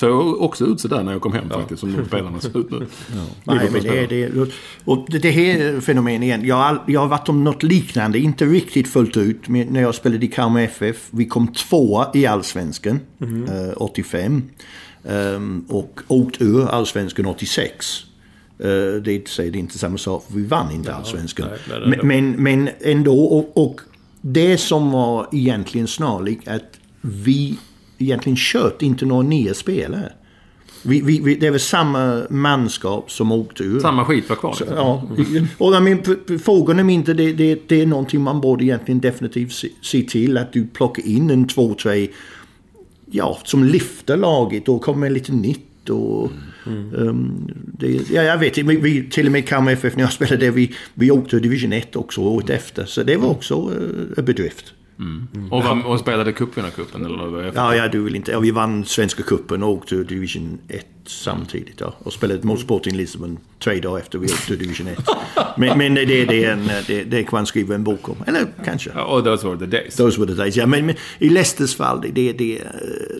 Såg också ut sådär när jag kom hem faktiskt, som spelarna ser ut nu. Nej, men det, det, och det här fenomenet igen. Jag har, jag har varit om något liknande, inte riktigt fullt ut. Men när jag spelade i Kalmar FF. Vi kom tvåa i Allsvenskan eh, 85. Ehm, och åkte ur Allsvenskan 86. Eh, det är inte, så- det är inte samma sak, för vi vann inte Allsvenskan. nej, men ändå. men, men, men ändå. Och, och det som var egentligen snarlikt att vi egentligen kört inte några nya spelare. Vi, vi, vi, det är väl samma manskap som åkte ur. Samma skit var kvar. liksom. Ja, och jag men, frågan är inte, det, det, det är någonting man borde egentligen definitivt se, se till att du plockar in en två, tre, ja, som lyfter laget och kommer med lite nytt och... ehm, det, ja, jag vet, vi, vi, till och med Kalmar FF när jag spelade vi, vi åkte ur division 1 också året efter. Så det var också uh, en bedrift. Och, var, och spelade cupvinnarcupen eller jag Ja, ja, du vill inte. Ja, vi vann Svenska cupen och åkte Division 1 samtidigt. Ja. Och spelade mot Sporting Lisbon tre dagar efter vi åkte Division 1. Men, men det, det, är en, det, det kan man skriva en bok om. Eller kanske. Och those were the days. Those were the days. Ja, men, men i Leicesters fall, det, det, det,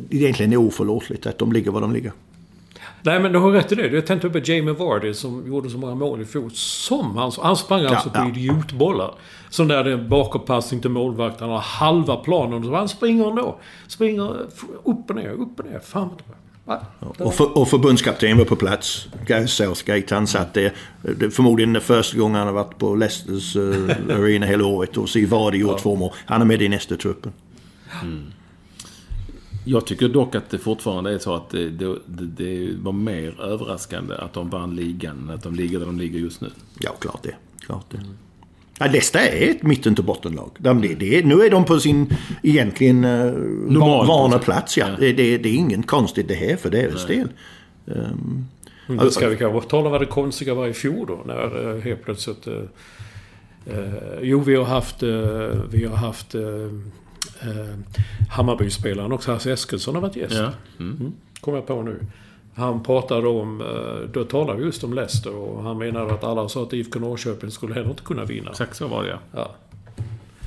det är egentligen oförlåtligt att de ligger var de ligger. Nej, men du har rätt i det. Jag tänkte på Jamie Vardy som gjorde så många mål i fjol. Som han... Han sprang alltså på ja. idiotbollar. Sån där det är bakåtpassning till målvakten. Har halva planen. och Han springer ändå. Springer upp och ner, upp och ner. Fan var- Och, för, och förbundskapten var på plats. Gareth Southgate, han satt där. Förmodligen den första gången han har varit på Leicesters uh, arena hela året. Och vad det gjort två mål. Han är med i nästa truppen. Jag tycker dock att det fortfarande är så att det, det, det, var mer överraskande att de vann ligan än att de ligger där de ligger just nu. Ja, klart det. Klart det. Ja, Leicester är ett mitten till bottenlag. De, det, det, nu är de på sin egentligen uh, Normal vana plats. Ja. Ja. Det, det, det är inget konstigt det här för deras del. Um, Men ska vi kanske tala om vad det konstiga var i fjol då? När eh, helt plötsligt... Eh, eh, jo, vi har haft... Eh, vi har haft... Eh, eh, Hammarby-spelaren också, Hasse Eskilsson har varit gäst. Ja. Mm. Kommer jag på nu. Han pratade om... eh, Då talade vi just om Leicester och han menade att alla sa att IFK Norrköping skulle heller inte kunna vinna. Exakt så var det ja. Ja,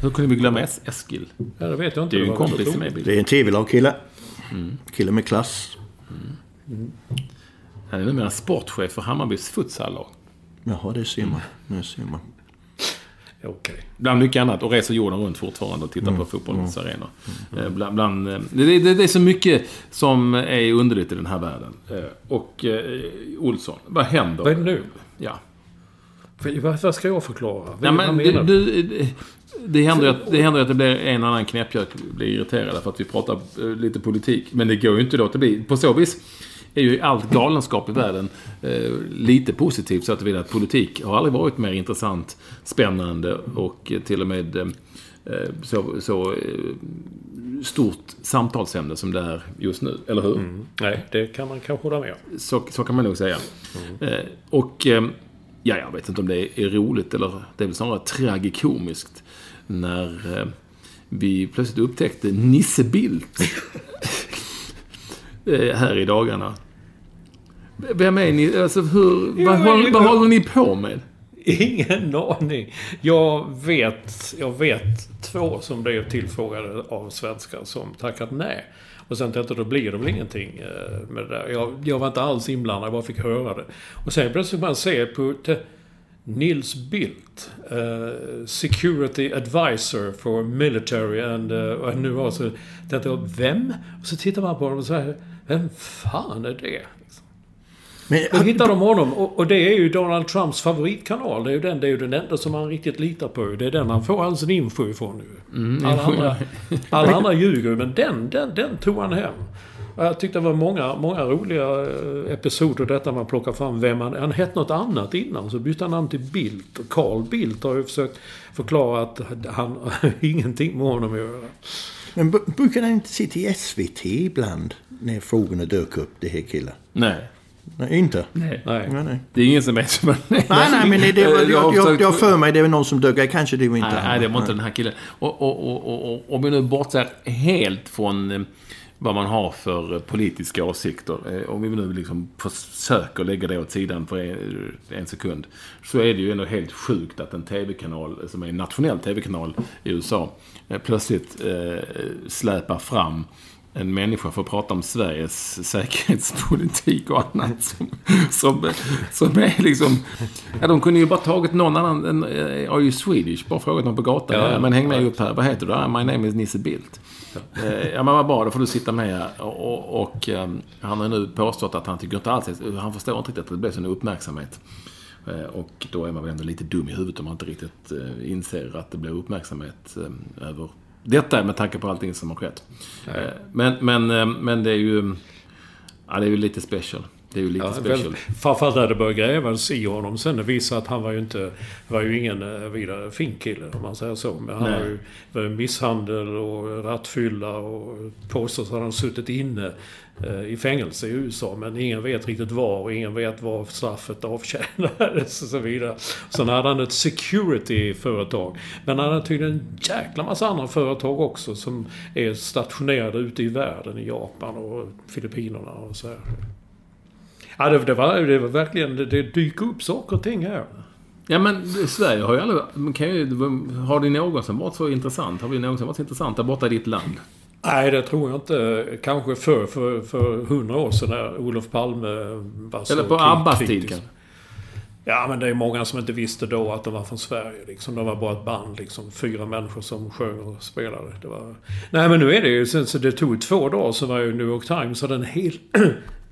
Hur kunde vi glömma Es- Eskil? ja det vet jag inte. Det är ju en kompis till mig. det är en tv-lagkille. Kille med klass. Han är numera sportchef för Hammarbys futsallag. Jaha, det ser man. Det ser man. Okej. Bland mycket annat. Och reser jorden runt fortfarande och tittar på fotbollens arenor. Eh, Bland, bland, eh, det, det, det är så mycket som är underligt i den här världen. Eh, Och eh, Olsson, vad händer? Vad är det nu? Ja. Vad, vad ska jag förklara? Ja, men du, du, det- det händer ju att, det händer att det blir en och annan knäppjök blir irriterad för att vi pratar lite politik. Men det går ju inte då att blir. På så vis är ju allt galenskap i världen eh, lite positivt så att vill att politik har aldrig varit mer intressant, spännande och till och med eh, eh, så, så eh, stort samtalsämne som det är just nu. Eller hur? Nej, det kan man kanske hålla med om. Så, så kan man nog säga. Eh, och ja, jag vet inte om det är roligt eller det är väl snarare tragikomiskt när vi plötsligt upptäckte Nisse Bildt här i dagarna. Vem är ni? Alltså, hur, vad, håller, vad håller ni på med? Ingen aning. Jag vet, jag vet två som blev tillfrågade av svenskar som tackat nej. Och sen tänkte jag, då blir det väl ingenting eh, med det där. Jag, jag var inte alls inblandad, jag bara fick höra det. Och sen plötsligt man ser på Nils Bildt, eh, Security Advisor for Military and... Uh, och nu har så tänkte jag, vem? Och så tittar man på honom och säger, vem fan är det? Men, Då hittar de honom och, och det är ju Donald Trumps favoritkanal. Det är ju den, det är ju den enda som han riktigt litar på. Det är den han får all sin info ifrån nu. alla, andra, alla andra ljuger ju, men den, den, den tog han hem. Och Jag tyckte det var många, många roliga eh, episoder detta man plockar fram vem han... Han hette något annat innan, så bytte han namn till Bildt. Och Carl Bildt har ju försökt förklara att han har ingenting med honom att göra. men brukar han inte sitta i SVT ibland? När frågorna dök upp, det här killen. Nej. Nej, inte? Nej. Nej. Nej, nej. Det är ingen som är som... Nej, Nej, nej, men det, det, Eh, jag, jag, jag, för mig det var någon som dök. Kanske det var inte Nej, nej, det var inte den här killen. Och, och, och, och, och om vi nu bortser helt från, eh, vad man har för politiska åsikter. Eh, om vi nu liksom försöker lägga det åt sidan för en, en sekund. Så är det ju ändå helt sjukt att en tv-kanal, som är en nationell tv-kanal i USA, eh, plötsligt eh, släpar fram en människa för att prata om Sveriges säkerhetspolitik och annat. Som, som, som är liksom... Ja, de kunde ju bara tagit någon annan än uh, Are you Swedish? Bara frågat någon på gatan. Ja, men häng med upp här. Vad heter du? Ah, my name is Nisse Bildt. Ja, uh, ja men vad bra, då får du sitta med. Och, och, och um, han har nu påstått att han tycker inte alls... Han förstår inte riktigt att det blev sån uppmärksamhet. Uh, och då är man väl ändå lite dum i huvudet om man inte riktigt inser att det blir uppmärksamhet över detta med tanke på allting som har skett. Nej. Eh, men, men, eh, men det är ju... Ja, det är ju lite special. Det är ju lite ja, special. Framförallt när det började grävas i honom sen. Det visade att han var ju inte... var ju ingen eh, vidare fin kille om man säger så. Men han Nej. var ju misshandel och rattfylla och påstås att han suttit inne Eh, i fängelse i USA men ingen vet riktigt var och ingen vet var straffet avtjänades och så vidare. Sen hade han ett security-företag. Men han hade tydligen en jäkla massa andra företag också som är stationerade ute i världen, i Japan och Filippinerna och så här. Ja, det, det, var, det var verkligen... Det, det dyker upp saker och ting här. Ja men Sverige har ju aldrig... Kan ju, har det någonsin varit så intressant? Har vi någonsin varit så intressanta borta i ditt land? Nej, det tror jag inte. Kanske för, för, för hundra år sedan när Olof Palme var så Eller på Abbas tid kanske? Ja, men det är många som inte visste då att de var från Sverige. Liksom. De var bara ett band, liksom. Fyra människor som sjöng och spelade. Det var... Nej, men nu är det ju... Sen så det tog två dagar så var ju New York Times hade en hel...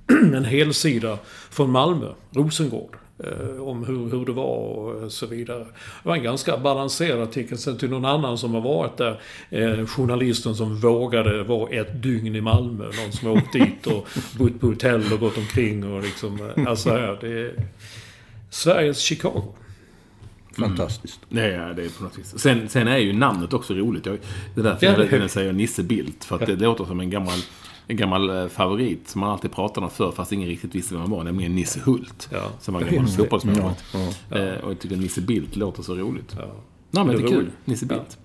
en hel sida från Malmö, Rosengård. Eh, om hur, hur det var och så vidare. Det var en ganska balanserad artikel. Sen till någon annan som har varit där, eh, journalisten som vågade vara ett dygn i Malmö. Någon som åkt dit och bott på hotell och gått omkring och liksom... Eh, alltså, ja, det är Sveriges Chicago. Fantastiskt. Mm. Ja, det är på något vis. Sen, sen är ju namnet också roligt. Jag, det är därför ja, jag säger Nisse Bildt. För att det låter som en gammal en gammal eh, favorit som man alltid pratade om förr fast ingen riktigt visste vem han var. Nämligen Nisse Hult. Ja. Som var en gammal fotbollsmålvakt. Ja, ja. Eh, och jag tycker Nisse Bildt låter så roligt. Ja. Nej, men det är kul. Nisse Bildt.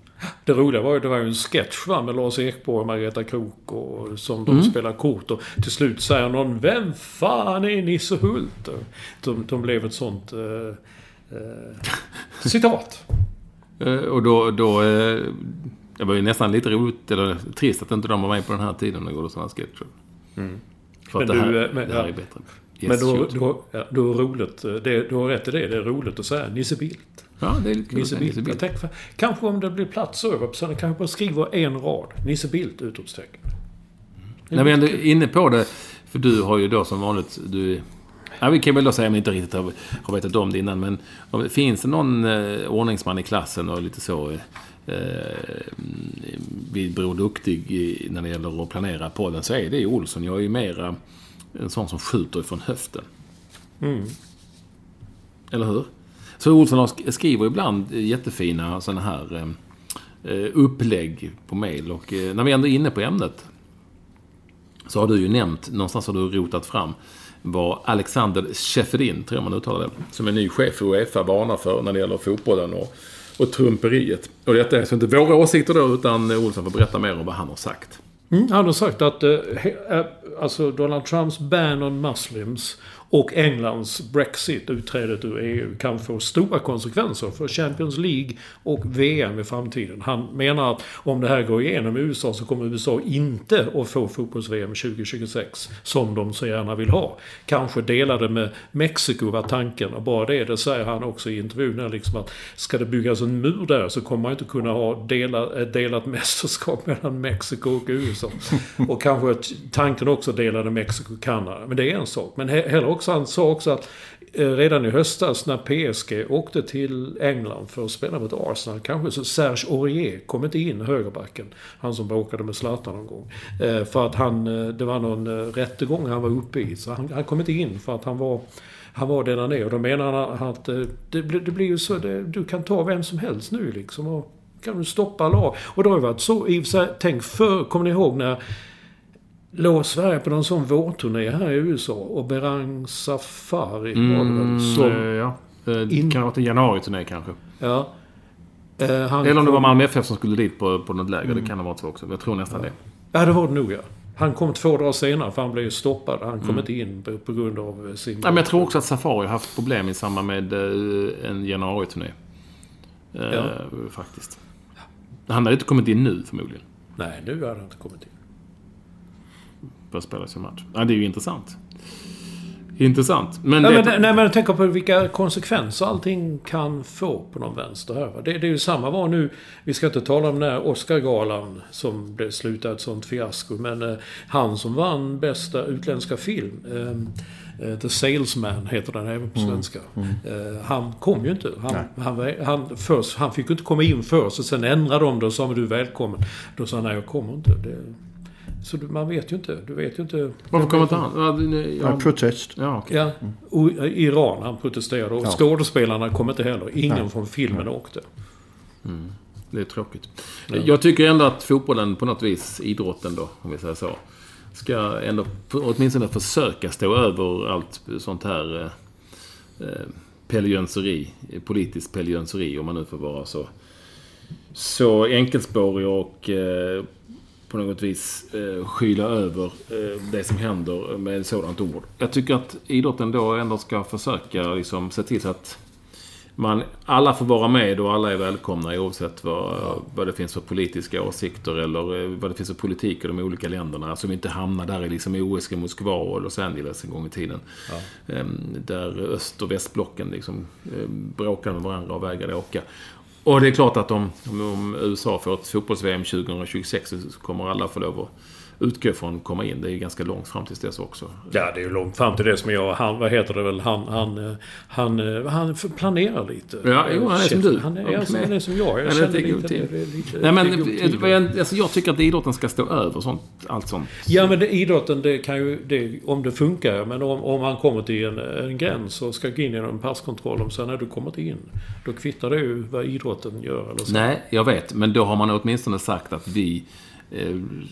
Det roliga var ju, det var ju en sketch va, med Lars Ekborg och Margareta Krook och, som de mm. spelar kort. Och till slut säger någon Vem fan är Nisse Hult? De, de blev ett sånt eh, eh, citat. Eh, och då, då eh, det var ju nästan lite roligt, eller trist att inte de var med på den här tiden när det gjorde sådana sketcher. Mm. För men att det, här, eh, men, det här är bättre. Yes, men då, då, ja, då är roligt, eh, det, du har rätt i det, det är roligt att säga Nisse Bildt. Ja, det är lite kul Nisse Bildt. Tänk, kanske om det blir plats över, så kanske bara skriver en rad. Nisse Bildt! Utropstecken. Mm. När vi ändå är inne på det, för du har ju då som vanligt, du Ja, vi kan väl då säga, om vi inte riktigt har, har vetat om det innan, men finns det någon eh, ordningsman i klassen och lite så eh, eh, vi Bror Duktig när det gäller att planera podden så är det Olsson. Jag är ju mera en sån som skjuter ifrån höften. Mm. Eller hur? Så Olsson skriver ibland jättefina sådana här eh, upplägg på mail. Och eh, när vi ändå är inne på ämnet så har du ju nämnt, någonstans har du rotat fram vad Alexander Schäferin, tror jag man uttalar det, som är ny chef för Uefa varnar för när det gäller fotbollen och och trumperiet. Och detta är alltså inte våra åsikter då, utan Olsson får berätta mer om vad han har sagt. Mm, han har sagt att eh, eh alltså Donald Trumps ban on muslims och Englands Brexit, utträdet ur EU, kan få stora konsekvenser för Champions League och VM i framtiden. Han menar att om det här går igenom i USA så kommer USA inte att få fotbolls-VM 2026 som de så gärna vill ha. Kanske delade med Mexiko var tanken och bara det, det säger han också i intervjun, liksom att ska det byggas en mur där så kommer man inte kunna ha dela, ett delat mästerskap mellan Mexiko och USA. Och kanske tanken också delade Mexiko och Kanada. Men det är en sak. Men heller också, han sa också att eh, redan i höstas när PSG åkte till England för att spela mot Arsenal, kanske så Serge Aurier kom inte in, högerbacken. Han som bråkade med Zlatan någon gång. Eh, för att han, eh, det var någon rättegång han var uppe i. Så han, han kom inte in för att han var han var den han är. Och då menar han att det, det blir ju så, det, du kan ta vem som helst nu liksom. Och kan du stoppa lag. Och det har ju varit så i och för sig, tänk för, kommer ni ihåg när låg Sverige på någon sån vårturné här i USA och Berang Safari mm, var det väl? Mm, som eh, ja. Det in... kan ha varit en januari-turné kanske. Ja. Eh, Eller om det var Malmö FF som skulle dit på, på något läge. Mm. Det kan ha varit så också. Jag tror nästan ja. det. Ja, det var det nog ja. Han kom två dagar senare för han blev ju stoppad. Han kom inte in på, på grund av sin... Ja, men jag tror också att Safari har haft problem i samband med eh, en januari-turné. Eh, Ja. Faktiskt. Han hade inte kommit in nu förmodligen. Nej, nu hade han inte kommit in. För att spela sin match. Ja, det är ju intressant. Intressant. Men, Nej, det, men, nej, men jag tänker på vilka konsekvenser allting kan få på någon vänster här. va. Det, det är ju samma var nu. Vi ska inte tala om den här Oscargalan som blev slutade ett sånt fiasko. Men eh, han som vann bästa utländska film. Eh, eh, The Salesman heter den även på svenska. Eh, han kom ju inte. Han, han, han, först, han fick ju inte komma in först och sen ändrade de det och sa du är välkommen. Då sa han nej jag kommer inte. Det, så du, man vet ju inte. Du vet ju inte. varför kommer inte han? Ja, Ja, ja, protest. ja, okej. Ja, och i Iran han protesterade och Ja. skådespelarna kom inte heller. Ingen från filmen åkte. Det är tråkigt. Jag tycker ändå att fotbollen på något vis, idrotten då, om vi säger så, ska ändå åtminstone försöka stå över allt sånt här eh, eh, peljönseri, politiskt peljönseri, om man nu får vara så, så enkelspårig och eh, på något vis eh, skyla över eh, det som händer med ett sådant ord. Jag tycker att idrotten då ändå ska försöka liksom, se till så att man, alla får vara med och alla är välkomna oavsett vad, vad det finns för politiska åsikter eller eh, vad det finns för politik i de olika länderna. Så vi inte hamnar där i liksom OS i Moskva och Los Angeles en gång i tiden. Ehm, där öst och västblocken liksom eh, bråkar med varandra och vägrade åka. Och det är klart att om, om, USA får ett fotbolls-VM 2026 så kommer alla få lov att utgå från komma in. Det är ju ganska långt fram till dess också. Ja, det är ju långt fram till det som jag... Han, vad heter det väl? Han, han, eh, han, eh, han planerar lite. Ja, jo, han är som du. Han är, alltså, han är som jag. Jag Han känner lite lite... lite Nej, men jag, alltså, jag tycker att idrotten ska stå över sånt, allt sånt. Ja men det, idrotten det kan ju, det, om det funkar, men om, om man kommer till en, en gräns och ska gå in genom en passkontroll, om sen när du kommer in, då kvittar det ju vad idrotten gör eller så. Nej, jag vet. Men då har man åtminstone sagt att vi eh,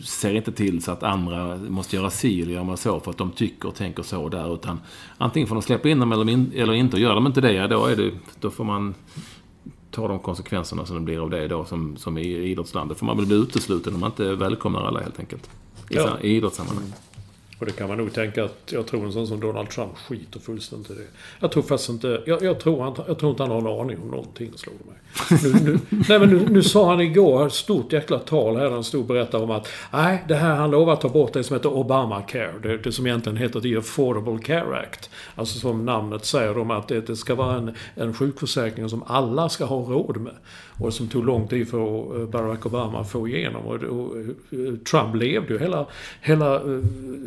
ser inte till så att andra måste göra si eller göra så för att de tycker och tänker så där. Utan antingen får de släppa in dem eller, in, eller inte. Och gör de inte det, ja, då, är det, då får man ta de konsekvenserna som det blir av det då som, som i idrottslandet. För man vill bli utesluten om man inte välkomnar alla helt enkelt. I, Ja. i idrottssammanhang. Och det kan man nog tänka att jag tror en sån som Donald Trump skiter fullständigt i det. Jag tror faktiskt inte... Jag, jag, tror, han, jag tror inte han har en aning om någonting, slår det mig. Nu, nu, nej men nu, nu sa han igår ett stort jäkla tal här där han stod och berättade om att nej, det här han lovar att ta bort det som heter Obamacare. Det, det som egentligen heter The Affordable Care Act. Alltså som namnet säger om att det, det ska vara en, en sjukförsäkring som alla ska ha råd med. Och som tog lång tid för eh, Barack Obama att få igenom. Och, och, eh, Trump levde ju hela, hela eh,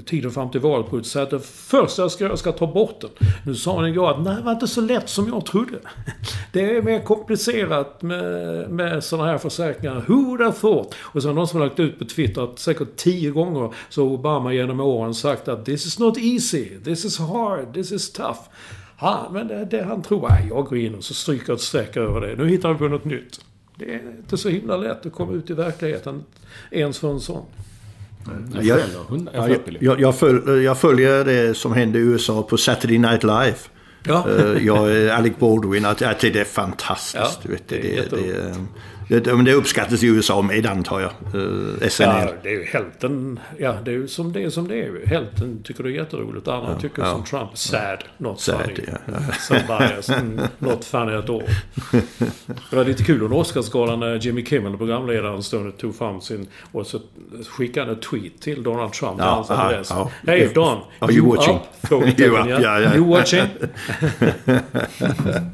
tiden fram till valet på att säga att det första jag ska göra ska ta bort den. Nu sa han igår att nej, det var inte så lätt som jag trodde. Det är mer komplicerat med, med sådana här försäkringar. Who would have thought? Och så har någon som har lagt ut på Twitter att säkert tio gånger så har Obama genom åren sagt att this is not easy, this is hard, this is tough. Ja, men det, det han tror, jag går in och så stryker jag ett streck över det. Nu hittar vi på något nytt. Det är inte så himla lätt att komma ut i verkligheten ens för en sån. Jag Jag- jag Ja, följer jag, jag, jag, jag följer det som händer i USA på Saturday Night Live. Ja. Eh, jag är Alec Baldwin, att, att det är fantastiskt. Ja, du vet, det är det, det. Det, det, uppskattas i USA med antar jag. Eh, SNL. Ja, det är ju hälften. Ja, det är ju som det är som det är. Hälften tycker det är jätteroligt. Andra tycker ja. som Trump. Sad, not Sad, funny. ja, ja. Some bias, mm, not funny at all. Det var lite kul under Oscarsgalan när Jimmy Kimmel, programledaren, stod och tog fram sin... Och så skickade han en tweet till Donald Trump. Ja, där han sa ja, adress. ja. Hej Don! Are you watching? up? You up, ja, ja. You watching?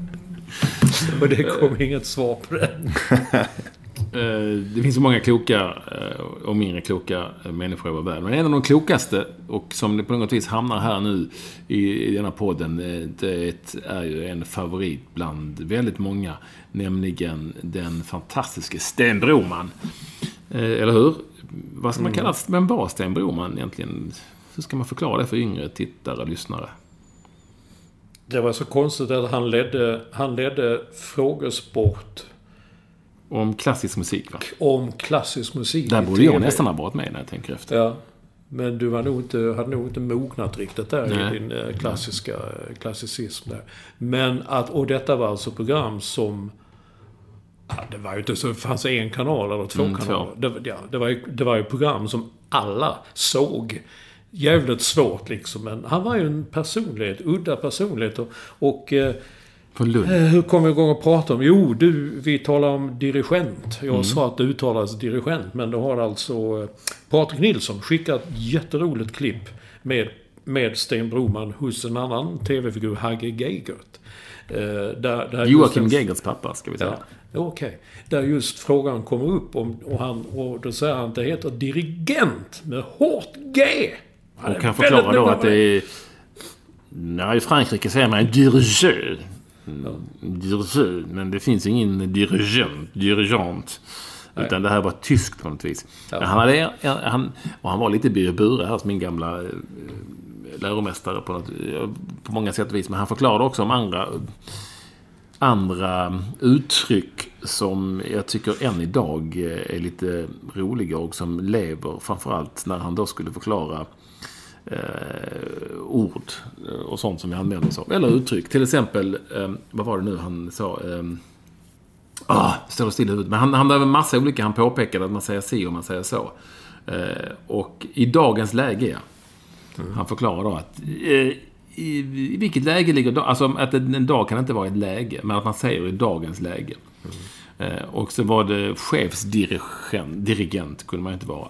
och det kom inget svar på det. Eh, Det finns så många kloka eh, och mindre kloka eh, människor i vår värld. Men en av de klokaste, och som på något vis hamnar här nu i, i denna podden, det är ju en favorit bland väldigt många. Nämligen den fantastiske Sten Broman. Eller hur? Vad ska man kalla Vem var Sten Broman egentligen? Hur ska man förklara det för yngre tittare och lyssnare? Det var så konstigt att han ledde, han ledde frågesport Om klassisk musik, va? om klassisk musik Där borde jag nästan ha varit med när jag tänker efter. Ja. Men du var nog inte, hade nog inte mognat riktigt där Nej. i din eh, klassiska klassicism där. Men att, och detta var alltså program som Ja, det var ju inte så det fanns en kanal eller två Mm, kanaler. Det, ja, det, var ju, det var ju program som alla såg. Jävligt svårt liksom. Men han var ju en personlighet, udda personlighet. Och, och eh. Eh, Hur kom vi igång och prata om? Jo, du, vi talar om dirigent. Jag Mm. sa att det uttalades dirigent, men då har alltså eh, Patrik Nilsson skickat jätteroligt klipp med, med Sten Broman hos en annan tv-figur, Hagge Geigert. Eh, där, där Joakim Geigerts pappa, ska vi säga. Ja, okej. Där just frågan kommer upp om, och, han, och då säger han att det heter dirigent med hårt G. Och kan förklara då att det är... Nej, i Frankrike säger man dirigeur. Dirigeur, men det finns ingen dirigent, dirigent. Utan det här var tyskt på något vis. Ja. Han, hade, han, och han var lite Birger Bure här, min gamla eh, läromästare på, något, på många sätt och vis. Men han förklarade också om andra, andra uttryck som jag tycker än idag eh, är lite roliga och som lever. Framförallt när han då skulle förklara eh, ord och sånt som vi använder oss av. Eller uttryck. Till exempel, eh, vad var det nu han sa? Eh, ah, står still i huvudet. Men han, han hade en massa olika, han påpekade att man säger si och man säger så. Eh, och i dagens läge, ja. Han förklarar då att eh, i, i vilket läge ligger dag? Alltså att en, dag kan inte vara ett läge, men att man säger i dagens läge. Eh, och så var det chefsdirigent, dirigent kunde man inte vara.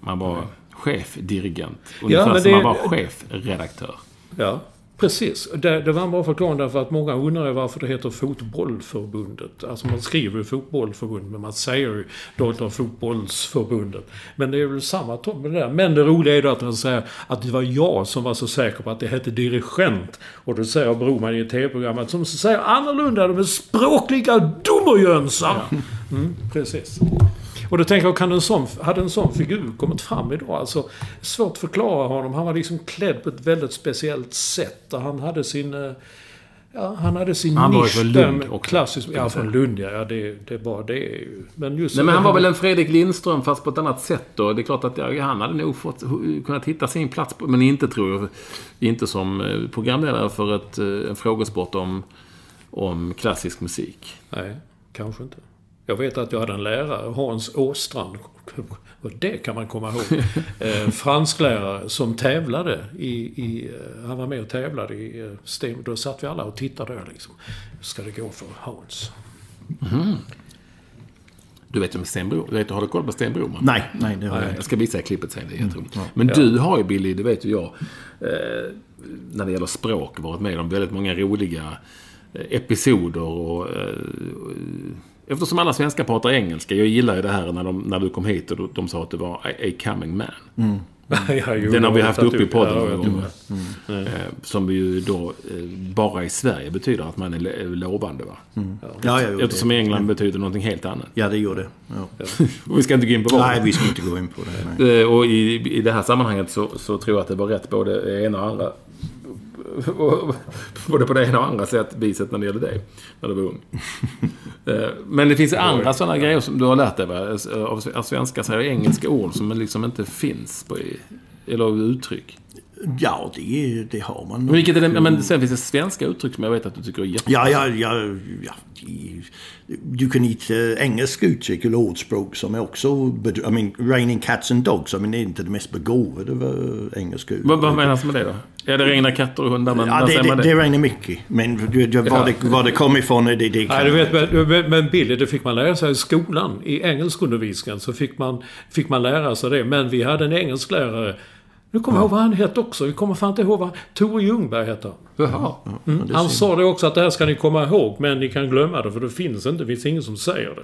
Man var chefdirigent. Ungefär som det- man var chefredaktör. Ja, precis. Det, det var en bra förklaring därför att många undrar varför det heter Fotbollförbundet. Alltså man skriver ju Fotbollförbundet men man säger ju då Fotbollsförbundet. Men det är väl samma topp med det där. Men det roliga är då att han säger att det var jag som var så säker på att det hette dirigent. Och då säger Broman i ett tv-program att som säger annorlunda, de är språkliga dummerjönsar. Mm, precis. Och då tänker jag, kan en sån, hade en sån figur kommit fram idag? Alltså, svårt att förklara honom. Han var liksom klädd på ett väldigt speciellt sätt. Han hade sin... eh, Ja, han hade sin Han nisch från Lund också, klassisk... Ja, från Lund ja. ja det, det var det är ju. Men just... Nej, men han var väl en Fredrik Lindström fast på ett annat sätt då. Det är klart att ja, han hade nog fått, kunnat hitta sin plats. På, men inte tror jag, inte som eh, programledare för ett, eh, en frågesport om, om klassisk musik. Nej, kanske inte. Jag vet att jag hade en lärare, Hans Åstrand. Och det kan man komma ihåg. Eh, fransklärare som tävlade i... i eh, han var med och tävlade i eh, STEM. Då satt vi alla och tittade där liksom. Hur ska det gå för Hans? Du vet om Sten Bro, du vet, har du koll på Sten Broman? Nej, nej, det har jag Jag inte. ska visa er klippet sen, det är jätteroligt. Men du har ju Billy, det vet ju jag, eh, när det gäller språk, varit med om väldigt många roliga episoder och... Eh, eftersom alla svenskar pratar engelska, jag gillar ju det här när, de, när du kom hit och de, de sa att det var a, a coming man. ja, jo, Den har vi haft uppe i upp- podden ja, några jag gånger. tror det. Eh, som ju då eh, bara i Sverige betyder att man är lovande. Va? Ja, ja, jo, Eftersom i det, England betyder någonting helt annat. ja, det gjorde det. Ja. Och vi ska inte gå in på vad. Nej, vi ska inte gå in på det. Nej. Eh, Och i, i det här sammanhanget så, så tror jag att det var rätt både det ena och andra. Både på det ena och andra sätt, viset när det gäller dig. När du var ung. Eh, Men det finns andra sådana grejer som du har lärt dig va? Av svenska säger engelska ord som liksom inte finns. På, eller uttryck. Ja, det, det har man Men, nog. vilket är det, men sen finns det svenska uttryck som jag vet att du tycker är jätte... Ja, ja, ja, ja. Du kan hitta engelska uttryck eller ordspråk som är också... I mean, raining cats and dogs. I mean, det är inte det mest begåvade för engelska uttryck. Vad, vad menas med det då? Ja, det regnar katter och hundar, men Ja, det, det, det? det regnar mycket. Men du, du, var, det, var det kom ifrån, det, det kan Nej, du vet, men, men- men Billy, det fick man lära sig i skolan. I engelskundervisningen så fick man, fick man lära sig det. Men vi hade en engelsklärare. Nu kommer jag ihåg vad han hette också. Vi kommer fan inte ihåg vad... Tore Ljungberg hette han. Jaha. Mm. det Han sa det också att det här ska ni komma ihåg, men ni kan glömma det för det finns inte. Det finns ingen som säger det.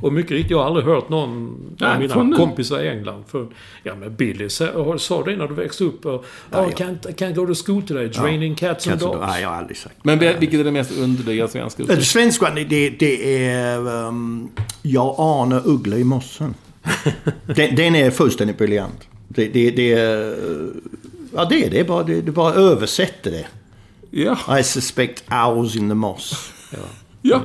Och mycket riktigt, jag har aldrig hört någon Nej, av mina nu. kompisar i England. För, ja, men Billy sa, sa det när du växte upp. Och, Ja, oh, ja. can't, can't go to school today. It's raining cats and Cats and dogs. Nej, jag har aldrig sagt. Men vil- vilket är det mest underliga svenska Det uttrycket? svenska, det, det, det är... Um, jag anar uggla i mossen. den, den är fullständigt briljant. Det, det, det är... Ja, det är det. Bara, det, det bara översätter det. Ja. I suspect owls in the moss. ja.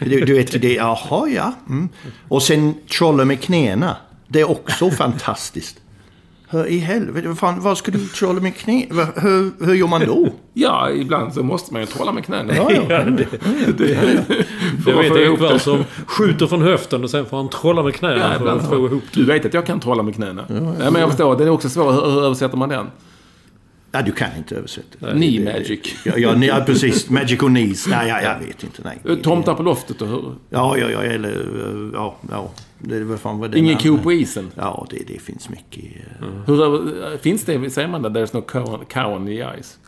Du, du vet, det, jaha ja. Mm. Och sen trollen med knäna. Det är också fantastiskt. Hur i helvete, vad fan, vad ska du trolla med knä? Hur, hur gör man då? Ja, ibland så måste man ju trolla med knäna. Ja, ja. Ja, det, det, det vet det. som skjuter från höften och sen får han trolla med knäna Ja, för att få ihop Du vet att jag kan trolla med knäna. Ja, men jag förstår, den är också svår. Hur, hur översätter man den? Ja, du kan inte översätta. Knee magic. Ja, ja, ja precis. Magical knees. Nej, ja, jag vet inte. Nej. Tomtar på loftet och hur? Ja, ja, ja, eller... eh, Ja, ja. Det, vad fan var det? Ingen ko på isen. Ja, det, det finns mycket. eh, Hur, över- finns det, säger man det? There's no cow, cow on the ice.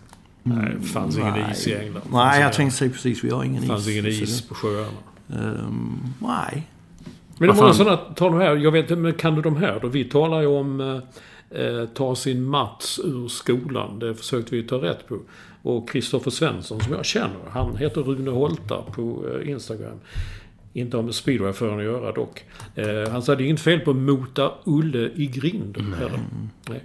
Nej, det fanns ingen Nej. is i England. Nej, jag tänkte säga precis. Vi har ingen Det fanns is. ingen is på sjöarna. ehm, nej. Men det Vad är många sådana, ta de här, jag vet inte, men kan du de här då? Vi talar ju om eh, eh, ta sin Mats ur skolan. Det försökte vi ta rätt på. Och Kristoffer Svensson som jag känner, han heter Rune Holta på eh, Instagram. Inte med speedwayföraren att göra dock. Eh, han sa det är inget fel på mota Ulle i grind. Eller? Nej.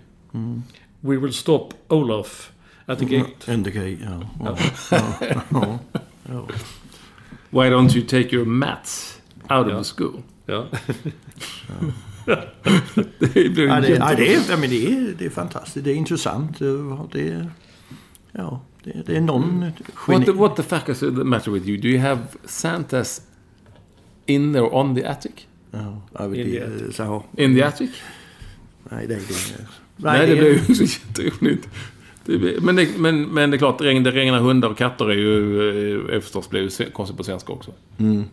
We will stop Olaf at the gate. Ändå grej, ja. Ja, ja, ja, ja. Why don't you take your mats out of the school? Ja. Det blir Ja, det, jätte- ja, det, är, ja, men det, är, det är fantastiskt. Det är intressant. Det är, ja, det, det är någon What geni. the, what the fuck is the matter with you? Do you have Santas in there on the attic? Ja, ja, det, In the är så, In the attic? nej, det, det, Nej, det blir ju så jätteroligt. Det blir- Men det, men, men det är klart, regn, det regnar hundar och katter är ju, eh, är förstås blir konstigt på svenska också.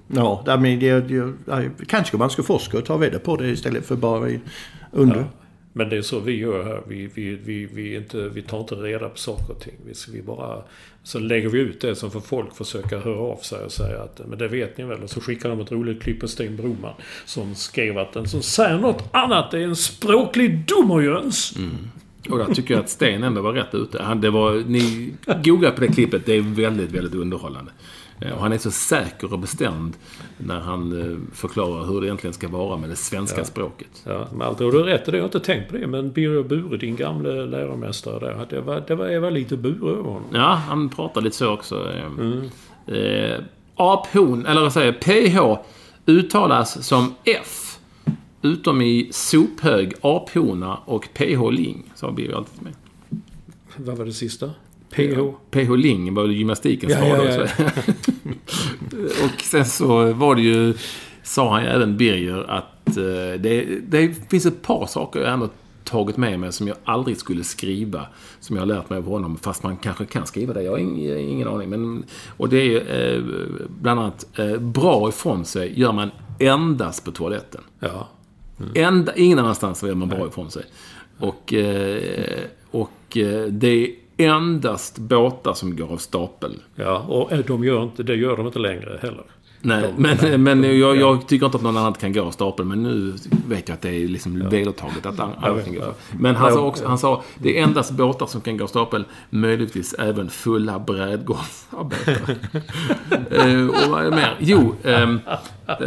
Ja, det, men det, det, ja, kanske man ska forska och ta reda på det istället för bara under. Ja. Men det är så vi gör här. Vi, vi, vi, vi, inte, vi tar inte reda på saker och ting. Vi, vi bara, så lägger vi ut det som får folk försöka höra av sig och säga att men det vet ni väl. Och så skickar de ett roligt klipp på Sten Broman som skrev att den som säger något annat är en språklig dummerjöns. Mm. Och där tycker jag att Sten ändå var rätt ute. Han, det var, ni googlar på det klippet, det är väldigt, väldigt underhållande. Eh, Och han är så säker och bestämd när han eh, förklarar hur det egentligen ska vara med det svenska språket. Ja, allt, och du har rätt i det. Jag har inte tänkt på det. Men Birger Bure, din gamle läromästare där. Det var, det var, det var lite Bure över honom. Ja, han pratar lite så också. Eh, eh, Aphon, eller vad säger PH uttalas som F. Utom i sophög, aphona och PH Ling. Så blir vi alltid med. Vad var det sista? PH? PH Ling var ju gymnastikens Ja, far ja, ja. Och sen så var det ju, sa han ju även Birger, att eh, det, det finns ett par saker jag ändå tagit med mig som jag aldrig skulle skriva. Som jag har lärt mig av honom, fast man kanske kan skriva det. Jag har ing, ingen aning. Men, och det är eh, bland annat, eh, bra ifrån sig gör man endast på toaletten. Ja. Enda, ingen annanstans gör man bra ifrån sig. Och, och det är endast båtar som går av stapeln. Ja, och eh, de gör inte, det gör de inte längre heller. Nej, men, men jag, jag tycker inte att någon annan kan gå av stapeln. Men nu vet jag att det är liksom vedertaget att all- alla kan gå. Men han sa också, han sa, det är endast båtar som kan gå av stapeln. Möjligtvis även fulla brädgårdsarbetare. eh, och vad är det mer? Jo, ehm,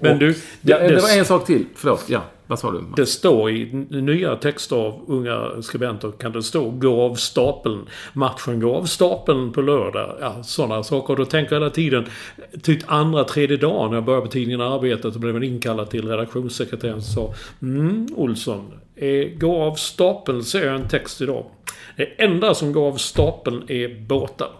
Men du, ja, det, det var det, en sak till. Förlåt, ja. Vad sa du? det står i nya texter av unga skribenter kan det stå gå av stapeln. Matchen går av stapeln på lördag. Ja, sådana saker. Och då tänker jag hela tiden, typ andra, tredje dagen när jag började på tidningen Arbetet så blev man inkallad till redaktionssekreteraren som sa mm, Olsson, eh, gå av stapeln ser jag en text idag. Det enda som går av stapeln är båtar.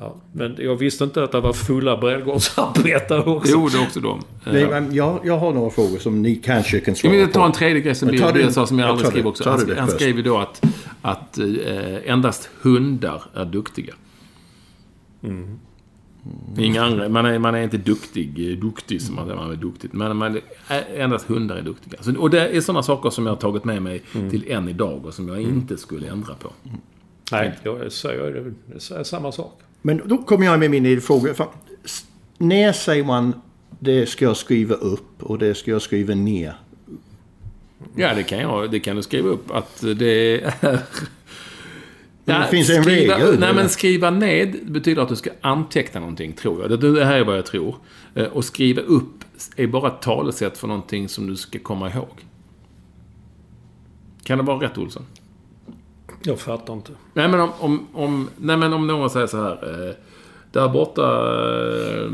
Ja, men jag visste inte att det var fulla brädgårdsarbetare också. Jo, det är också de. Nej, men jag, jag har några frågor som ni kanske kan svara på. ta en tredje grej som Birger sa som jag ja, aldrig skrev också. Han, han skrev ju då att, att eh, endast hundar är duktiga. Inga andra. Man är, man är inte duktig, eh, duktig som man säger, man är duktig. Men man är, endast hundar är duktiga. Så, och det är sådana saker som jag har tagit med mig till än idag och som jag inte skulle ändra på. Nej, jag säger, jag säger samma sak. Men då kommer jag med min fråga. Fan, När säger man det ska jag skriva upp och det ska jag skriva ner? Ja, det kan, jag, det kan du skriva upp att det är... Men det finns en skriva, regel, Nej, men skriva ned betyder att du ska anteckna någonting, tror jag. Det, det här är vad jag tror. Eh, Och skriva upp är bara ett talesätt för någonting som du ska komma ihåg. Kan det vara rätt, Olsson? Jag fattar inte. Nej, men om, om, om, nej, men om någon säger så här. Eh, där borta... Eh,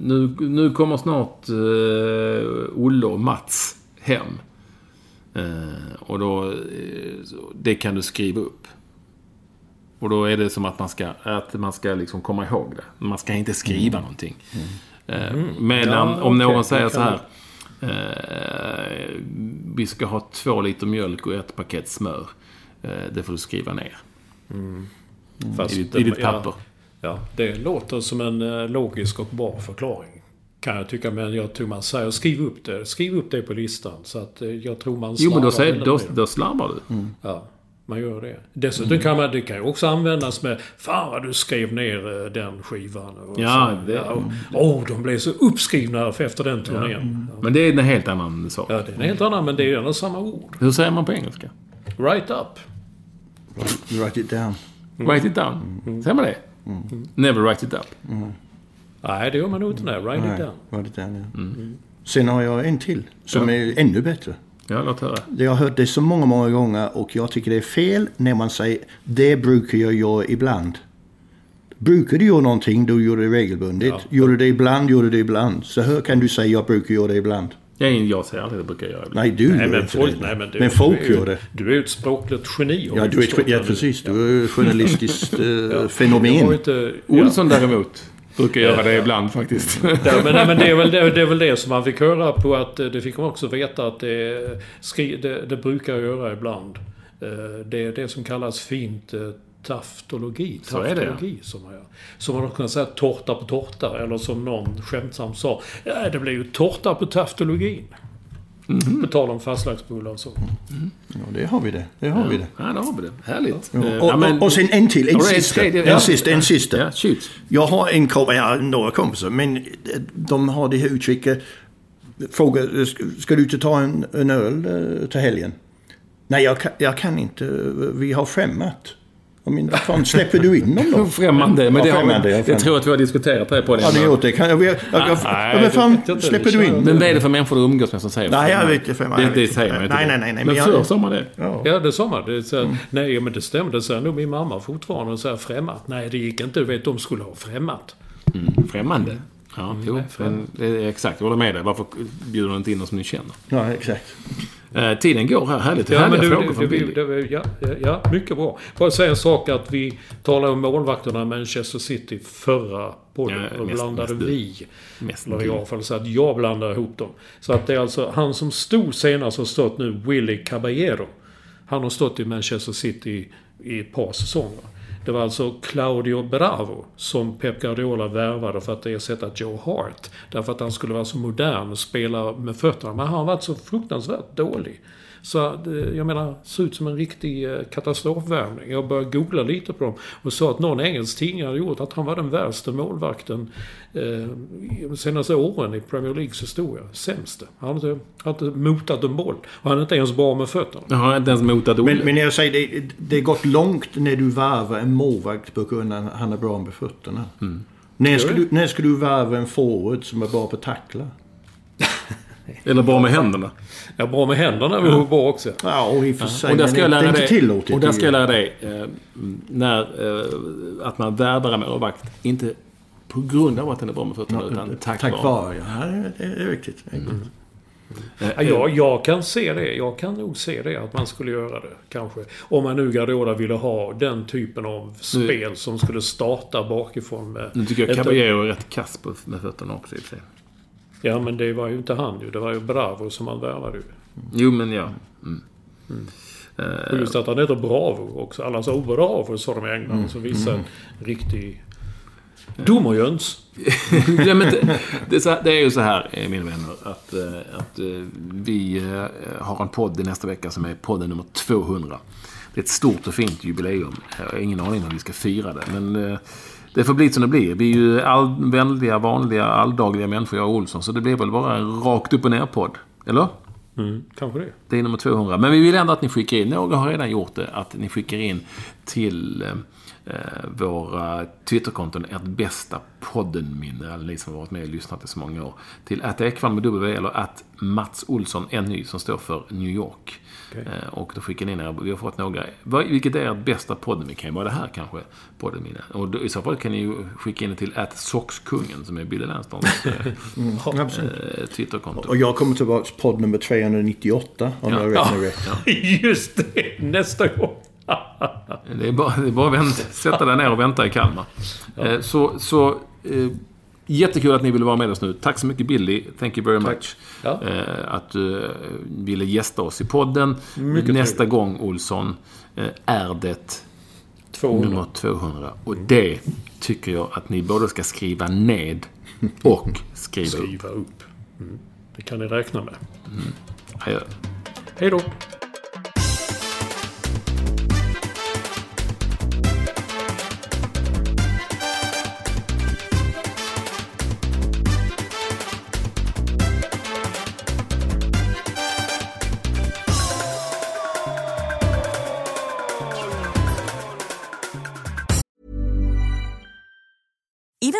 nu, nu kommer snart eh, Olle och Mats hem. Eh, och då, eh, det kan du skriva upp. Och då är det som att man ska, att man ska liksom komma ihåg det. Man ska inte skriva någonting. Eh, medan Ja, om okej, någon säger så här. Eh, vi ska ha två liter mjölk och ett paket smör. Eh, det får du skriva ner. Fast I ditt, det- i ditt ja, papper. Ja, det låter som en eh, logisk och bra förklaring. Kan jag tycka, men jag tror man säger skriv upp det. Skriv upp det på listan. Så att eh, jag tror man Jo, men då, slarvar säger, då, då slarvar du. Ja, man gör det. Dessutom kan man, det kan ju också användas med Fan vad du skrev ner den skivan. Och Ja, så, det- och, Åh, de blev så uppskrivna efter den turnén. Ja. Men det är en helt annan sak. Ja, det är en helt annan, men det är ändå samma ord. Hur säger man på engelska? Right up. Write it down. Write it down. Säger man det? Never write it up. Nej, det gör man nog inte. Nej, write it Nej, down. write it down ja. Sen har jag en till som är ännu bättre. Ja, låt höra. Jag har hört det så många, många gånger och jag tycker det är fel när man säger det brukar jag göra ibland. Brukar du göra någonting, då gör du det regelbundet. Ja. Gör du det ibland, gör du det ibland. Så hur kan du säga jag brukar göra det ibland? Jag, jag säger alltid det brukar jag göra. Nej, du Nej, gör men inte folk, det. nej, men, du, men folk du, gör det. Du är ju ett språkligt geni. Ja, du är, ja precis. Du är ett journalistiskt eh, Jag har fenomen. inte, ja. Olsson däremot brukar göra det ibland faktiskt. Ja, men, nej, men det, är väl, det, det är väl det som man fick höra på att eh, det fick man också veta att det, skri, det, det brukar göra ibland. Eh, Det är det som kallas fint taftologi. Så är det, ja. Taftologi, som man gör. Som man också kan säga tårta på tårta. Eller som någon skämtsamt sa. Ja, det blir ju tårta på taftologin. Mhm. På tal om fastlagsbullar och så. Ja, det har vi det. Det har vi det. Ja, där har vi det. Härligt. Ja. Eh, Och, ja, och, och sen en till. En sista. En Ja. sista. En sista. Ja, shoot. Jag har en kompis, ja, några kompisar, men de har det här uttrycket. Frågar, ska, du inte ta en, en öl eh, till helgen? Nej, jag kan, jag kan inte. Vi har främmat. Jag menar, vad fan släpper du in dem då? Främmande. Men Ja, det, har, främmande, ja, jag främmande. tror att vi har diskuterat det på det. Har ni gjort det? Kan jag, jag, jag, jag, Nej, ja, men det fan jag släpper Det du in? Men vad är det för människor du umgås med som säger Nej, jag främmande? vet inte främmande. Det, det säger man inte. Nej, nej, nej, nej, Men, men jag- förr sa man det. Ja. Ja, det sa man. Det så här, Nej, men det stämmer. Det säger nog min mamma fortfarande. Så här, främmat. Nej, det gick inte. Du vet, de skulle ha främmat. Mm, främmande. Ja, jo, nej, men det är exakt. Jag håller med dig. Varför bjuder du inte in någon som ni känner? Ja, exakt. Eh, tiden går här. Härligt. Ja, Härliga men du, frågor det, från det, Billy. det, ja, ja, mycket bra. Bara säga en sak att vi talade om målvakterna i Manchester City förra podden. Ja, Då mest- blandade mest du. vi. Mest Eller du. alla fall så att jag blandade ihop dem. Så att det är alltså han som stod senast har stått nu, Willy Caballero. Han har stått i Manchester City i ett par säsonger. Det var alltså Claudio Bravo som Pep Guardiola värvade för att ersätta Joe Hart. Därför att han skulle vara så modern och spela med fötterna. Men han har varit så fruktansvärt dålig. Så eh, jag menar, ser ut som en riktig eh, katastrofvärvning. Jag började googla lite på dem och sa att någon engelsk tidning hade gjort att han var den värsta målvakten eh, de senaste åren i Premier Leagues historia. Sämste. Han har inte, har inte motat en boll. Och han är inte ens bra med fötterna. Jag har inte ens motat. Men, men jag säger, det, det är gått långt när du varvar en målvakt på grund av att han är bra med fötterna. När, ska du, när ska du varva en forward som är bra på att tackla? Eller bara med händerna. Ja, bra med händerna var bra också. Ja, och i och för sig. Och där ska jag lära dig, och där ska jag lära dig eh, när, eh, att man värvar en målvakt, inte på grund av att den är bra med fötterna, utan tack, Tack vare. vare, ja. Det är, det är riktigt. Eh, Ja, jag, jag kan se det. Jag kan nog se det. Att man skulle göra det. Kanske. Om man nu Guardiola ville ha den typen av spel som skulle starta bakifrån med... Nu tycker jag Caballero är rätt kass med fötterna också i sig. Ja, men det var ju inte han ju. Det var ju Bravo som han värvade ju. Jo, men ja. Mm. Och just att han heter Bravo också. Alla sa oh, Bravo, sa de i England. Så visade en riktig... Domarjöns. ja, men det, det, är ju så här, eh, mina vänner, att, eh, att eh, vi har en podd i nästa vecka som är podden nummer 200. Det är ett stort och fint jubileum. Jag har ingen aning om vi ska fira det, men det får bli som det blir. Vi är ju all, vänliga, vanliga, alldagliga människor, jag och Olsson, så det blir väl bara en rakt upp och ner-podd. Eller? Mm, kanske det. Det är nummer 200. Men vi vill ändå att ni skickar in, några har redan gjort det, att ni skickar in till eh, våra Twitterkonton, ert bästa podden-minne, alla ni som har varit med och lyssnat i så många år. Till att Ekvall med W eller att Mats Olsson NY som står för New York. Okej. Eh, Och då skickar ni in vi har fått några. Vilket är ert bästa podden? Det kan ju vara det här kanske, podden-minne. Och då, i så fall kan ni ju skicka in det till att Soxkungen som är Billy Lernströms eh, Absolut. eh, Twitterkonto. Och jag kommer tillbaka till podd nummer 398 om Ja. jag räknar rätt. Just det! Nästa gång. Det är bara, det är bara att sätta dig ner och vänta i Kalmar. Eh, Så, så eh, jättekul att ni ville vara med oss nu. Tack så mycket Billy. Thank you very much. Ja. Eh, Att du ville gästa oss i podden. Mycket Nästa gång, Olsson, är det 200. nummer 200. Och det tycker jag att ni både ska skriva ned och skriva upp. Skriva upp. Mm. Det kan ni räkna med. Adjö. Hej då!